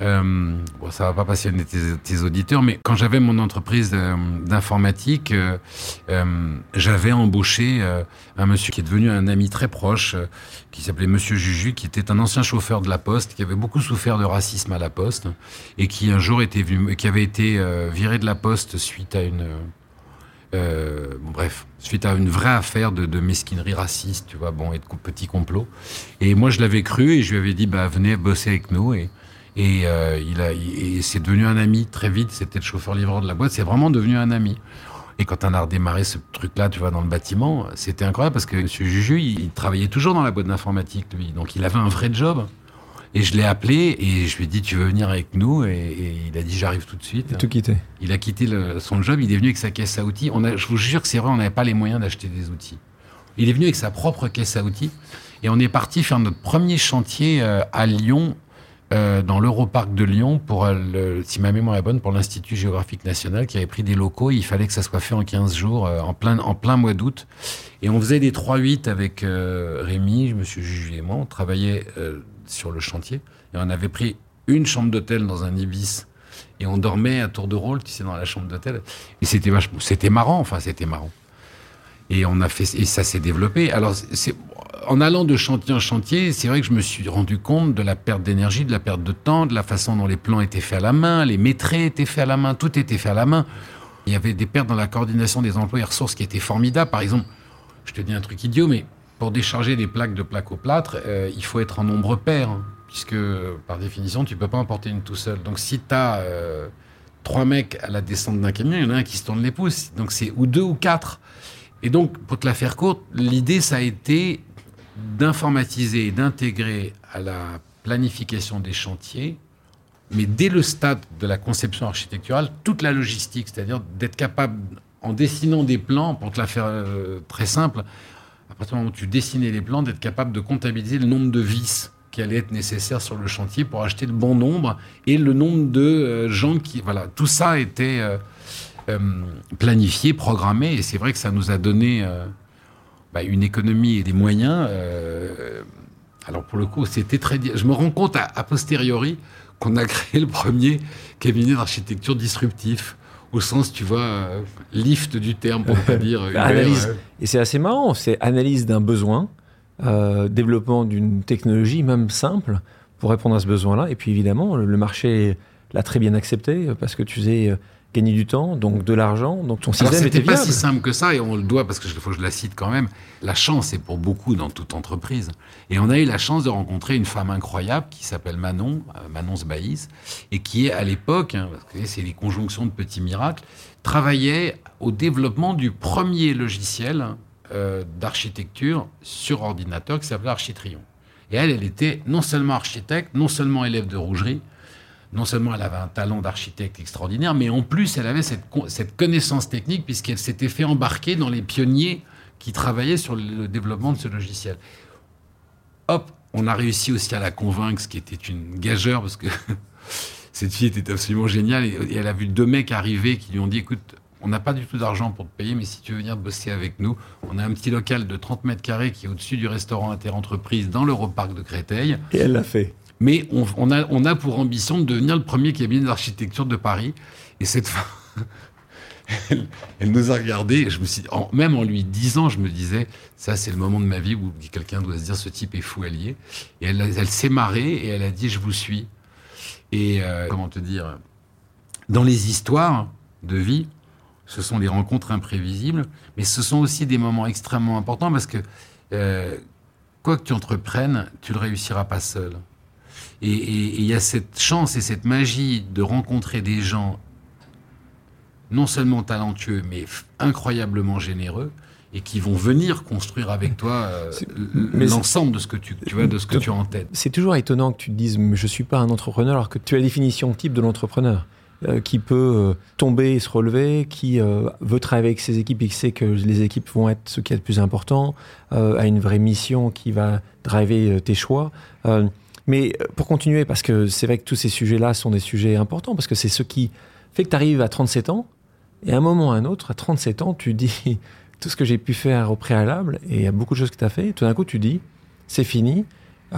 euh, bon, ça va pas passionner tes, auditeurs, mais quand j'avais mon entreprise euh, d'informatique, euh, j'avais embauché un monsieur qui est devenu un ami très proche, qui s'appelait Monsieur Juju, qui était un ancien chauffeur de la Poste, qui avait beaucoup souffert de racisme à la Poste, et qui un jour était qui avait été viré de la Poste suite à une euh, bref, suite à une vraie affaire de, mesquinerie raciste, tu vois, bon, et de petits complots. Et moi, je l'avais cru et je lui avais dit, bah, venez bosser avec nous. Et, euh, il a, c'est devenu un ami très vite. C'était le chauffeur-livreur de la boîte. C'est vraiment devenu un ami. Et quand on a redémarré ce truc-là, tu vois, dans le bâtiment, c'était incroyable parce que M. Juju, il, il travaillait toujours dans la boîte d'informatique, lui. Donc, il avait un vrai job. Et je l'ai appelé et je lui ai dit tu veux venir avec nous et, il a dit j'arrive tout de suite. Et tout quitté. Il a quitté son job, il est venu avec sa caisse à outils. On a, je vous jure que c'est vrai, on n'avait pas les moyens d'acheter des outils. Il est venu avec sa propre caisse à outils et on est parti faire notre premier chantier euh, à Lyon, euh, dans l'Europarc de Lyon, pour euh, si ma mémoire est bonne, pour l'Institut géographique national qui avait pris des locaux. il fallait que ça soit fait en 15 jours, en, plein, en plein mois d'août. Et on faisait des 3-8 avec Rémi, Monsieur Juju et moi. On travaillait sur le chantier. Et on avait pris une chambre d'hôtel dans un Ibis Et on dormait à tour de rôle, tu sais, dans la chambre d'hôtel. Et c'était vachement, c'était marrant, enfin, c'était marrant. Et on a fait, et ça s'est développé. Alors, en allant de chantier en chantier, c'est vrai que je me suis rendu compte de la perte d'énergie, de la perte de temps, de la façon dont les plans étaient faits à la main, les maîtrés étaient faits à la main, tout était fait à la main. Il y avait des pertes dans la coordination des emplois et ressources qui étaient formidables. Par exemple, je te dis un truc idiot, mais pour décharger des plaques de plaques au plâtre, euh, il faut être en nombre pair, hein, puisque par définition, tu peux pas emporter une tout seul. Donc si tu as euh, trois mecs à la descente d'un camion, il y en a un qui se tourne les pouces. Donc c'est ou deux ou quatre. Et donc, pour te la faire courte, l'idée, ça a été d'informatiser et d'intégrer à la planification des chantiers, mais dès le stade de la conception architecturale, toute la logistique, c'est-à-dire d'être capable, en dessinant des plans, pour te la faire euh, très simple, partir du moment où tu dessinais les plans, d'être capable de comptabiliser le nombre de vis qui allaient être nécessaires sur le chantier pour acheter le bon nombre et le nombre de euh, gens qui... Voilà, tout ça était euh, planifié, programmé, et c'est vrai que ça nous a donné bah, une économie et des moyens. Euh, alors pour le coup, c'était très. Je me rends compte a, posteriori qu'on a créé le premier cabinet d'architecture disruptif au sens, tu vois, euh, lift du terme, pour ne pas dire. analyse. Et c'est assez marrant, c'est analyse d'un besoin, euh, développement d'une technologie, même simple, pour répondre à ce besoin-là. Et puis évidemment, le marché l'a très bien accepté, parce que tu sais gagner du temps, donc de l'argent, donc ton système était pas si simple que ça, et on le doit, parce que faut que je la cite quand même, la chance est pour beaucoup dans toute entreprise. Et on a eu la chance de rencontrer une femme incroyable qui s'appelle Manon, euh, Manon Sbaïs, et qui est à l'époque, hein, parce que c'est les conjonctions de petits miracles, travaillait au développement du premier logiciel euh, d'architecture sur ordinateur qui s'appelait Architrion. Et elle, elle était non seulement architecte, non seulement élève de rougerie, non seulement elle avait un talent d'architecte extraordinaire, mais en plus elle avait cette, cette connaissance technique puisqu'elle s'était fait embarquer dans les pionniers qui travaillaient sur le développement de ce logiciel. Hop, on a réussi aussi à la convaincre, ce qui était une gageure parce que cette fille était absolument géniale et, elle a vu deux mecs arriver qui lui ont dit écoute, on n'a pas du tout d'argent pour te payer, mais si tu veux venir bosser avec nous, on a un petit local de 30 mètres carrés qui est au-dessus du restaurant Interentreprise dans l'Europark de Créteil. Et elle l'a fait. Mais on, a, pour ambition de devenir le premier cabinet d'architecture de Paris. Et cette femme, elle, nous a regardé. Je me suis, même en lui disant, je me disais, ça c'est le moment de ma vie où quelqu'un doit se dire, ce type est fou allié. Et elle, elle s'est marrée et elle a dit, je vous suis. Et euh, comment te dire, dans les histoires de vie, ce sont les rencontres imprévisibles, mais ce sont aussi des moments extrêmement importants parce que euh, quoi que tu entreprennes, tu ne le réussiras pas seul. Et il y a cette chance et cette magie de rencontrer des gens non seulement talentueux, mais incroyablement généreux, et qui vont venir construire avec toi euh, l'ensemble de ce que tu, tu vois, de ce que tu as en tête. C'est toujours étonnant que tu te dises je suis pas un entrepreneur alors que tu as la définition type de l'entrepreneur. Euh, qui peut euh, tomber et se relever, qui veut travailler avec ses équipes et qui sait que les équipes vont être ce qui est le plus important, a une vraie mission qui va driver tes choix. Mais euh, pour continuer, parce que c'est vrai que tous ces sujets-là sont des sujets importants, parce que c'est ce qui fait que tu arrives à 37 ans, et à un moment ou à un autre, à 37 ans, tu dis tout ce que j'ai pu faire au préalable, et il y a beaucoup de choses que tu as fait, tout d'un coup tu dis, c'est fini,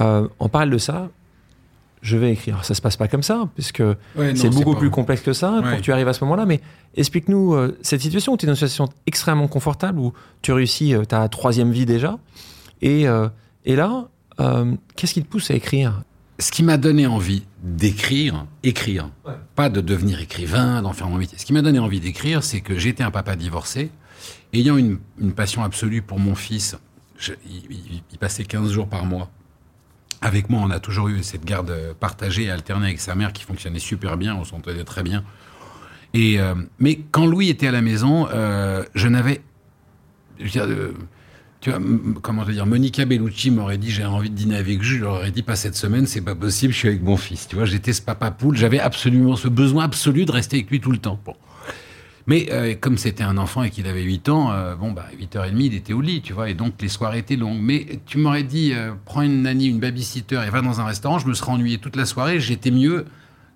euh, on parle de ça, je vais écrire. Alors, ça se passe pas comme ça, puisque c'est beaucoup plus complexe que ça pour que tu arrives à ce moment-là. Mais explique-nous euh, cette situation où tu es dans une situation extrêmement confortable, où tu réussis ta troisième vie déjà. Et, et là, euh, qu'est-ce qui te pousse à écrire? Ce qui m'a donné envie d'écrire, écrire, pas de devenir écrivain, d'en faire mon métier. Ce qui m'a donné envie d'écrire, c'est que j'étais un papa divorcé, ayant une, passion absolue pour mon fils. il, passait 15 jours par mois. Avec moi, on a toujours eu cette garde partagée et alternée avec sa mère qui fonctionnait super bien, on s'entendait très bien. Et, euh, mais quand Louis était à la maison, euh, je n'avais tu vois, comment te dire, Monica Bellucci m'aurait dit j'ai envie de dîner avec Jules, je leur aurais dit pas cette semaine, c'est pas possible, je suis avec mon fils. Tu vois, j'étais ce papa poule, j'avais absolument ce besoin absolu de rester avec lui tout le temps. Mais euh, comme c'était un enfant et qu'il avait 8 ans, euh, bon, bah, 8h30, il était au lit, tu vois, et donc les soirées étaient longues. Mais tu m'aurais dit, euh, prends une nanny, une babysitter et va dans un restaurant, je me serais ennuyé toute la soirée, j'étais mieux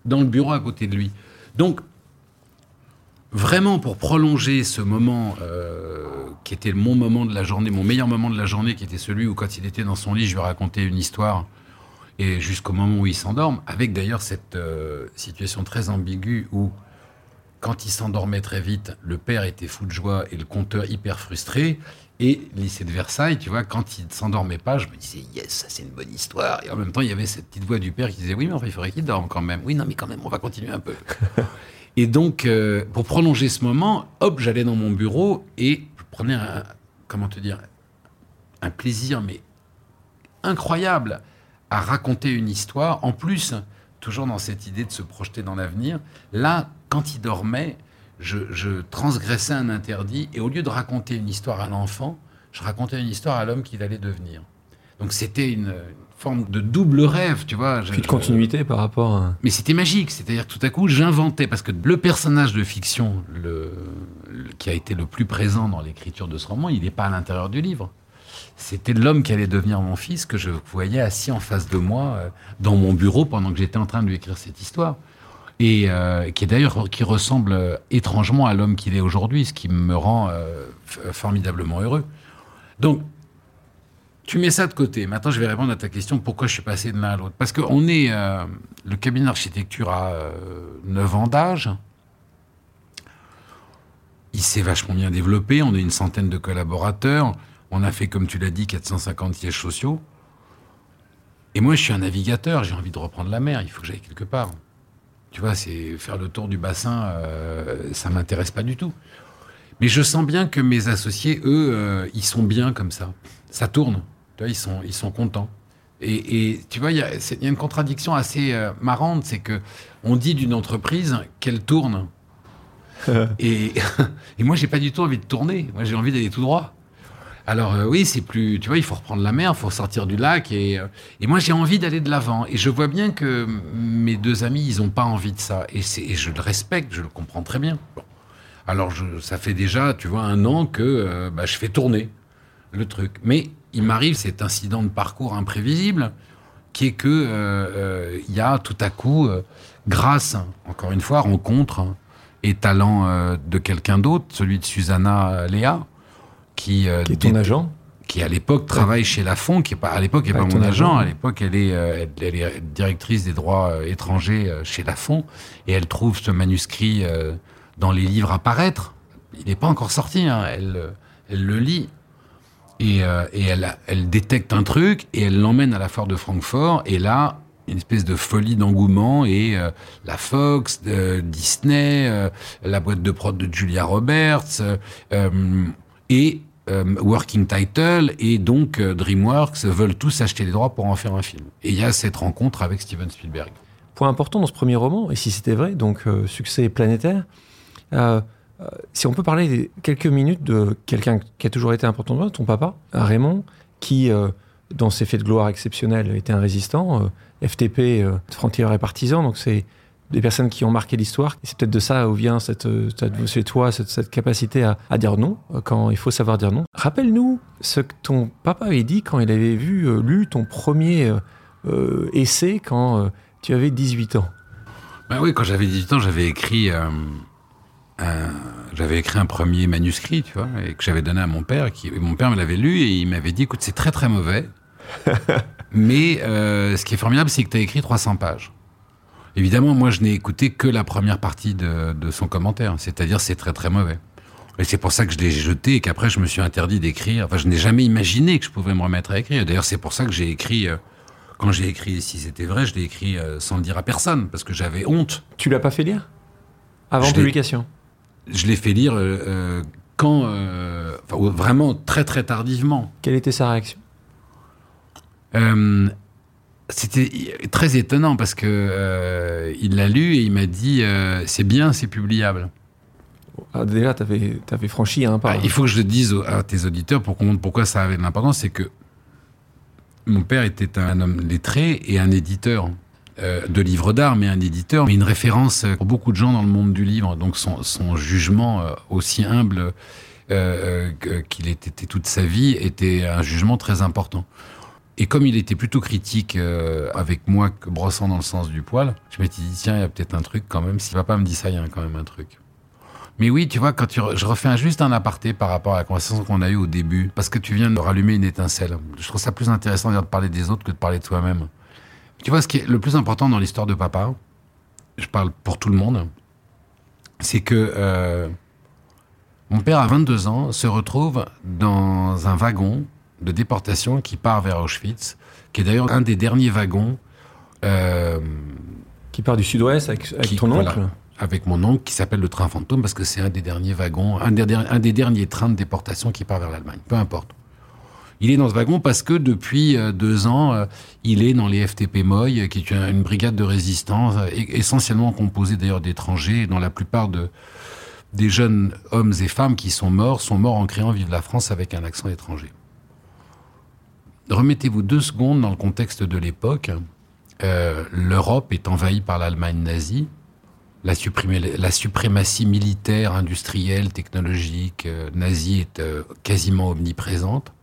dans le bureau à côté de lui. Donc, vraiment pour prolonger ce moment euh, qui était mon moment de la journée, mon meilleur moment de la journée, qui était celui où quand il était dans son lit, je lui racontais une histoire et jusqu'au moment où il s'endorme, avec d'ailleurs cette euh, situation très ambiguë où, quand il s'endormait très vite, le père était fou de joie et le conteur hyper frustré. Et lycée de Versailles, tu vois, quand il ne s'endormait pas, je me disais, yes, ça c'est une bonne histoire. Et en même temps, il y avait cette petite voix du père qui disait, oui, mais enfin, il faudrait qu'il dorme quand même. Oui, non, mais quand même, on va continuer un peu. et donc, euh, pour prolonger ce moment, hop, j'allais dans mon bureau et je prenais un, comment te dire, un plaisir, mais incroyable à raconter une histoire. En plus, toujours dans cette idée de se projeter dans l'avenir, là, quand il dormait, je, transgressais un interdit et au lieu de raconter une histoire à l'enfant, je racontais une histoire à l'homme qu'il allait devenir. Donc c'était une, forme de double rêve, tu vois. Puis de continuité par rapport à... Mais c'était magique, c'est-à-dire tout à coup j'inventais, parce que le personnage de fiction le, qui a été le plus présent dans l'écriture de ce roman, il n'est pas à l'intérieur du livre c'était l'homme qui allait devenir mon fils que je voyais assis en face de moi euh, dans mon bureau pendant que j'étais en train de lui écrire cette histoire. Et euh, qui est d'ailleurs qui ressemble euh, étrangement à l'homme qu'il est aujourd'hui, ce qui me rend formidablement heureux. Donc, tu mets ça de côté. Maintenant, je vais répondre à ta question pourquoi je suis passé de l'un à l'autre? Parce qu'on est. le cabinet d'architecture a 9 ans d'âge. Il s'est vachement bien développé. On est une centaine de collaborateurs. On a fait, comme tu l'as dit, 450 sièges sociaux. Et moi, je suis un navigateur, j'ai envie de reprendre la mer, il faut que j'aille quelque part. Tu vois, c'est faire le tour du bassin, euh, ça m'intéresse pas du tout. Mais je sens bien que mes associés, eux, euh, ils sont bien comme ça. Ça tourne. Tu vois, ils sont, ils sont contents. Et, tu vois, il y, a une contradiction assez euh, marrante, c'est que on dit d'une entreprise qu'elle tourne. et, et moi, j'ai pas du tout envie de tourner. Moi, j'ai envie d'aller tout droit. Alors euh, oui, c'est plus, tu vois, il faut reprendre la mer, il faut sortir du lac, et, euh, et moi j'ai envie d'aller de l'avant. Et je vois bien que mes deux amis, ils n'ont pas envie de ça, et, et, je le respecte, je le comprends très bien. Alors je, ça fait déjà, tu vois, un an que euh, bah, je fais tourner le truc. Mais il m'arrive cet incident de parcours imprévisible, qui est que il y a tout à coup, grâce, encore une fois, rencontre et talent de quelqu'un d'autre, celui de Susanna Léa qui, euh, qui est ton agent qui à l'époque travaille chez Lafont, qui est pas à l'époque n'est pas mon agent. À l'époque, elle est, euh, elle, est directrice des droits euh, étrangers chez Lafont, et elle trouve ce manuscrit dans les livres à paraître. Il n'est pas encore sorti. Hein. Elle, elle le lit et, et elle, détecte un truc et elle l'emmène à la foire de Francfort. Et là, une espèce de folie d'engouement et la Fox, Disney, la boîte de prod de Julia Roberts et euh, Working Title et donc euh, DreamWorks veulent tous acheter les droits pour en faire un film. Et il y a cette rencontre avec Steven Spielberg. Point important dans ce premier roman, et si c'était vrai, donc euh, succès planétaire, si on peut parler quelques minutes de quelqu'un qui a toujours été important pour toi, ton papa, Raymond, qui, dans ses faits de gloire exceptionnels, était un résistant, FTP, frontière et partisan, donc c'est des personnes qui ont marqué l'histoire. C'est peut-être de ça où vient cette, cette chez toi cette, capacité à, dire non euh, quand il faut savoir dire non. Rappelle-nous ce que ton papa avait dit quand il avait vu, euh, lu ton premier euh, essai quand tu avais 18 ans. Ben oui, quand j'avais 18 ans, j'avais écrit, j'avais écrit un premier manuscrit, tu vois, et que j'avais donné à mon père. Qui, mon père me l'avait lu et il m'avait dit, écoute, c'est très très mauvais. mais ce qui est formidable, c'est que tu as écrit 300 pages. Évidemment, moi, je n'ai écouté que la première partie de, son commentaire, c'est-à-dire c'est très très mauvais. Et c'est pour ça que je l'ai jeté et qu'après je me suis interdit d'écrire. Enfin, je n'ai jamais imaginé que je pouvais me remettre à écrire. D'ailleurs, c'est pour ça que j'ai écrit. Euh, quand j'ai écrit, si c'était vrai, je l'ai écrit euh, sans le dire à personne parce que j'avais honte. Tu l'as pas fait lire? Avant publication? Je l'ai fait lire euh, quand, enfin, vraiment très très tardivement. Quelle était sa réaction? C'était très étonnant parce que euh, il l'a lu et il m'a dit euh, c'est bien, c'est publiable. Ah, déjà, tu avais, franchi un pas. Ah, il faut que je le dise à tes auditeurs pour comprendre pourquoi ça avait de l'importance. C'est que mon père était un homme lettré et un éditeur euh, de livres d'art, mais un éditeur, mais une référence pour beaucoup de gens dans le monde du livre. Donc son, son jugement, aussi humble qu'il était toute sa vie, était un jugement très important. Et comme il était plutôt critique euh, avec moi que brossant dans le sens du poil, je m'étais dit, tiens, il y a peut-être un truc quand même. Si papa me dit ça, il y a quand même un truc. Mais oui, tu vois, quand tu je refais juste un aparté par rapport à la conversation qu'on a eue au début, parce que tu viens de rallumer une étincelle. Je trouve ça plus intéressant de parler des autres que de parler de toi-même. Tu vois, ce qui est le plus important dans l'histoire de papa, je parle pour tout le monde, c'est que euh, mon père, à 22 ans, se retrouve dans un wagon de déportation qui part vers Auschwitz, qui est d'ailleurs un des derniers wagons. Euh, qui part du sud-ouest avec, ton oncle Avec mon oncle, qui s'appelle le train fantôme, parce que c'est un des derniers wagons, un des, un des derniers trains de déportation qui part vers l'Allemagne. Peu importe. Il est dans ce wagon parce que depuis euh, deux ans, euh, il est dans les FTP Moy, qui est une brigade de résistance, essentiellement composée d'ailleurs d'étrangers, dont la plupart de, des jeunes hommes et femmes qui sont morts sont morts en créant Vive la France avec un accent étranger. Remettez-vous deux secondes dans le contexte de l'époque. Euh, L'Europe est envahie par l'Allemagne nazie. La, suprématie militaire, industrielle, technologique nazie est quasiment omniprésente.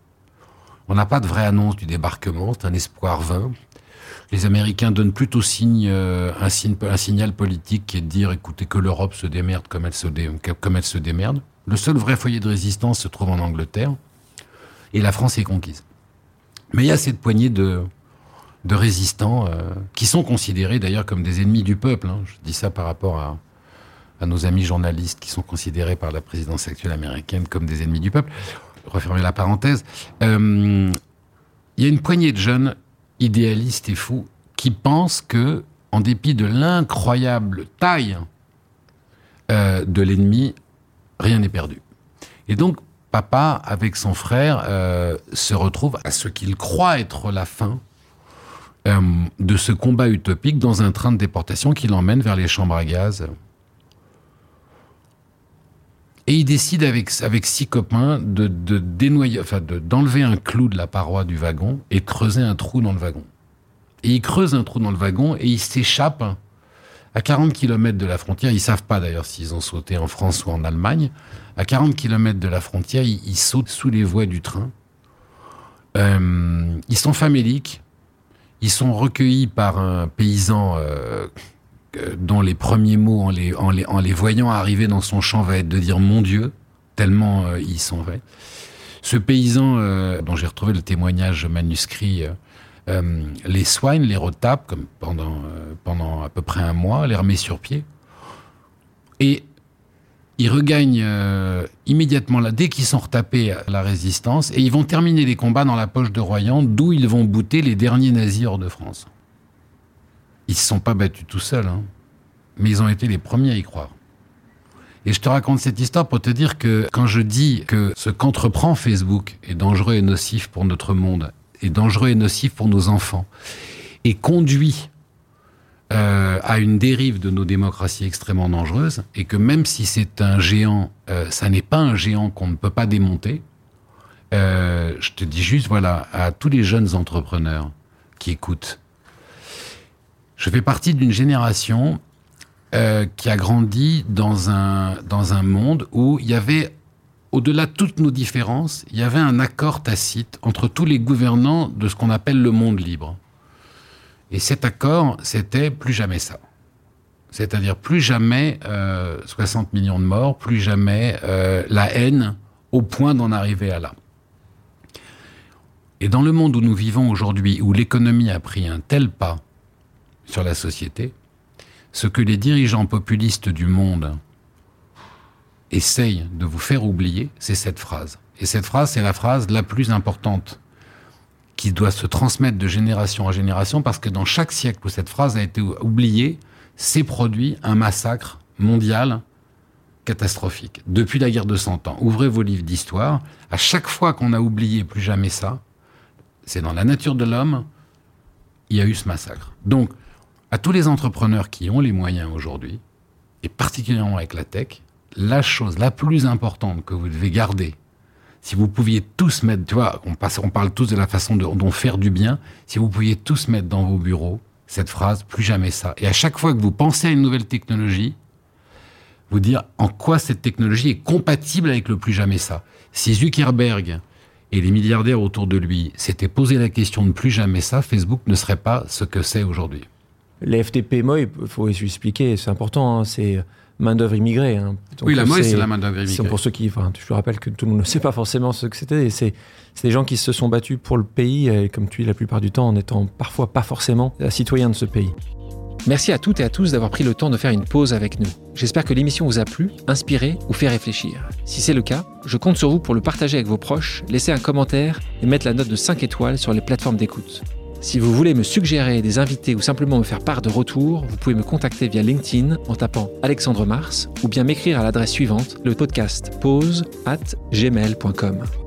On n'a pas de vraie annonce du débarquement, c'est un espoir vain. Les Américains donnent plutôt signe, euh, un, signal politique qui est de dire, écoutez, que l'Europe se démerde comme elle se, démerde. Le seul vrai foyer de résistance se trouve en Angleterre, et la France est conquise. Mais il y a cette poignée de, résistants euh, qui sont considérés d'ailleurs comme des ennemis du peuple. Hein. Je dis ça par rapport à nos amis journalistes qui sont considérés par la présidence actuelle américaine comme des ennemis du peuple refermer la parenthèse, euh, il y a une poignée de jeunes idéalistes et fous qui pensent que, en dépit de l'incroyable taille euh, de l'ennemi, rien n'est perdu. Et donc, papa, avec son frère, euh, se retrouve à ce qu'il croit être la fin de ce combat utopique dans un train de déportation qui l'emmène vers les chambres à gaz et il décide avec, avec six copains de, de dénoyer, enfin d'enlever un clou de la paroi du wagon et creuser un trou dans le wagon. Et il creuse un trou dans le wagon et il s'échappe à 40 km de la frontière. Ils savent pas d'ailleurs s'ils ont sauté en France ou en Allemagne. À 40 km de la frontière, ils, sautent sous les voies du train. Euh, ils sont faméliques. Ils sont recueillis par un paysan euh, dont les premiers mots en les, voyant arriver dans son champ va être de dire mon Dieu, tellement euh, ils sont vrais. Ce paysan, euh, dont j'ai retrouvé le témoignage manuscrit, euh, les soigne, les retape comme pendant, à peu près un mois, les remet sur pied. Et ils regagnent immédiatement là, dès qu'ils sont retapés la résistance, et ils vont terminer les combats dans la poche de Royan, d'où ils vont bouter les derniers nazis hors de France. Ils ne se sont pas battus tout seuls, hein. mais ils ont été les premiers à y croire. Et je te raconte cette histoire pour te dire que quand je dis que ce qu'entreprend Facebook est dangereux et nocif pour notre monde, est dangereux et nocif pour nos enfants, et conduit euh, à une dérive de nos démocraties extrêmement dangereuse, et que même si c'est un géant, euh, ça n'est pas un géant qu'on ne peut pas démonter, euh, je te dis juste, voilà, à tous les jeunes entrepreneurs qui écoutent, je fais partie d'une génération euh, qui a grandi dans un, monde où il y avait, au-delà de toutes nos différences, il y avait un accord tacite entre tous les gouvernants de ce qu'on appelle le monde libre. Et cet accord, c'était plus jamais ça. C'est-à-dire plus jamais 60 euh, millions de morts, plus jamais euh, la haine au point d'en arriver à là. Et dans le monde où nous vivons aujourd'hui, où l'économie a pris un tel pas, sur la société, ce que les dirigeants populistes du monde essayent de vous faire oublier, c'est cette phrase. Et cette phrase, c'est la phrase la plus importante qui doit se transmettre de génération en génération parce que dans chaque siècle où cette phrase a été oubliée, s'est produit un massacre mondial catastrophique. Depuis la guerre de Cent Ans, ouvrez vos livres d'histoire, à chaque fois qu'on a oublié plus jamais ça, c'est dans la nature de l'homme, il y a eu ce massacre. Donc, à tous les entrepreneurs qui ont les moyens aujourd'hui, et particulièrement avec la tech, la chose la plus importante que vous devez garder, si vous pouviez tous mettre, tu vois, on, parle tous de la façon dont faire du bien, si vous pouviez tous mettre dans vos bureaux cette phrase, plus jamais ça. Et à chaque fois que vous pensez à une nouvelle technologie, vous dire en quoi cette technologie est compatible avec le plus jamais ça. Si Zuckerberg et les milliardaires autour de lui s'étaient posé la question de plus jamais ça, Facebook ne serait pas ce que c'est aujourd'hui. Les FTP MOI, il faut expliquer, c'est important, hein, c'est main-d'œuvre immigrée. hein. Donc, Oui, la MOI, c'est- c'est la main-d'œuvre c'est immigrée. Pour ceux qui, enfin, je rappelle que tout le monde ne sait pas forcément ce que c'était. C'est c'est des gens qui se sont battus pour le pays, et comme tu dis la plupart du temps, en étant parfois pas forcément citoyens de ce pays. Merci à toutes et à tous d'avoir pris le temps de faire une pause avec nous. J'espère que l'émission vous a plu, inspiré ou fait réfléchir. Si c'est le cas, je compte sur vous pour le partager avec vos proches, laisser un commentaire et mettre la note de 5 étoiles sur les plateformes d'écoute. Si vous voulez me suggérer des invités ou simplement me faire part de retour, vous pouvez me contacter via LinkedIn en tapant Alexandre Mars ou bien m'écrire à l'adresse suivante, le podcast pause at gmail.com.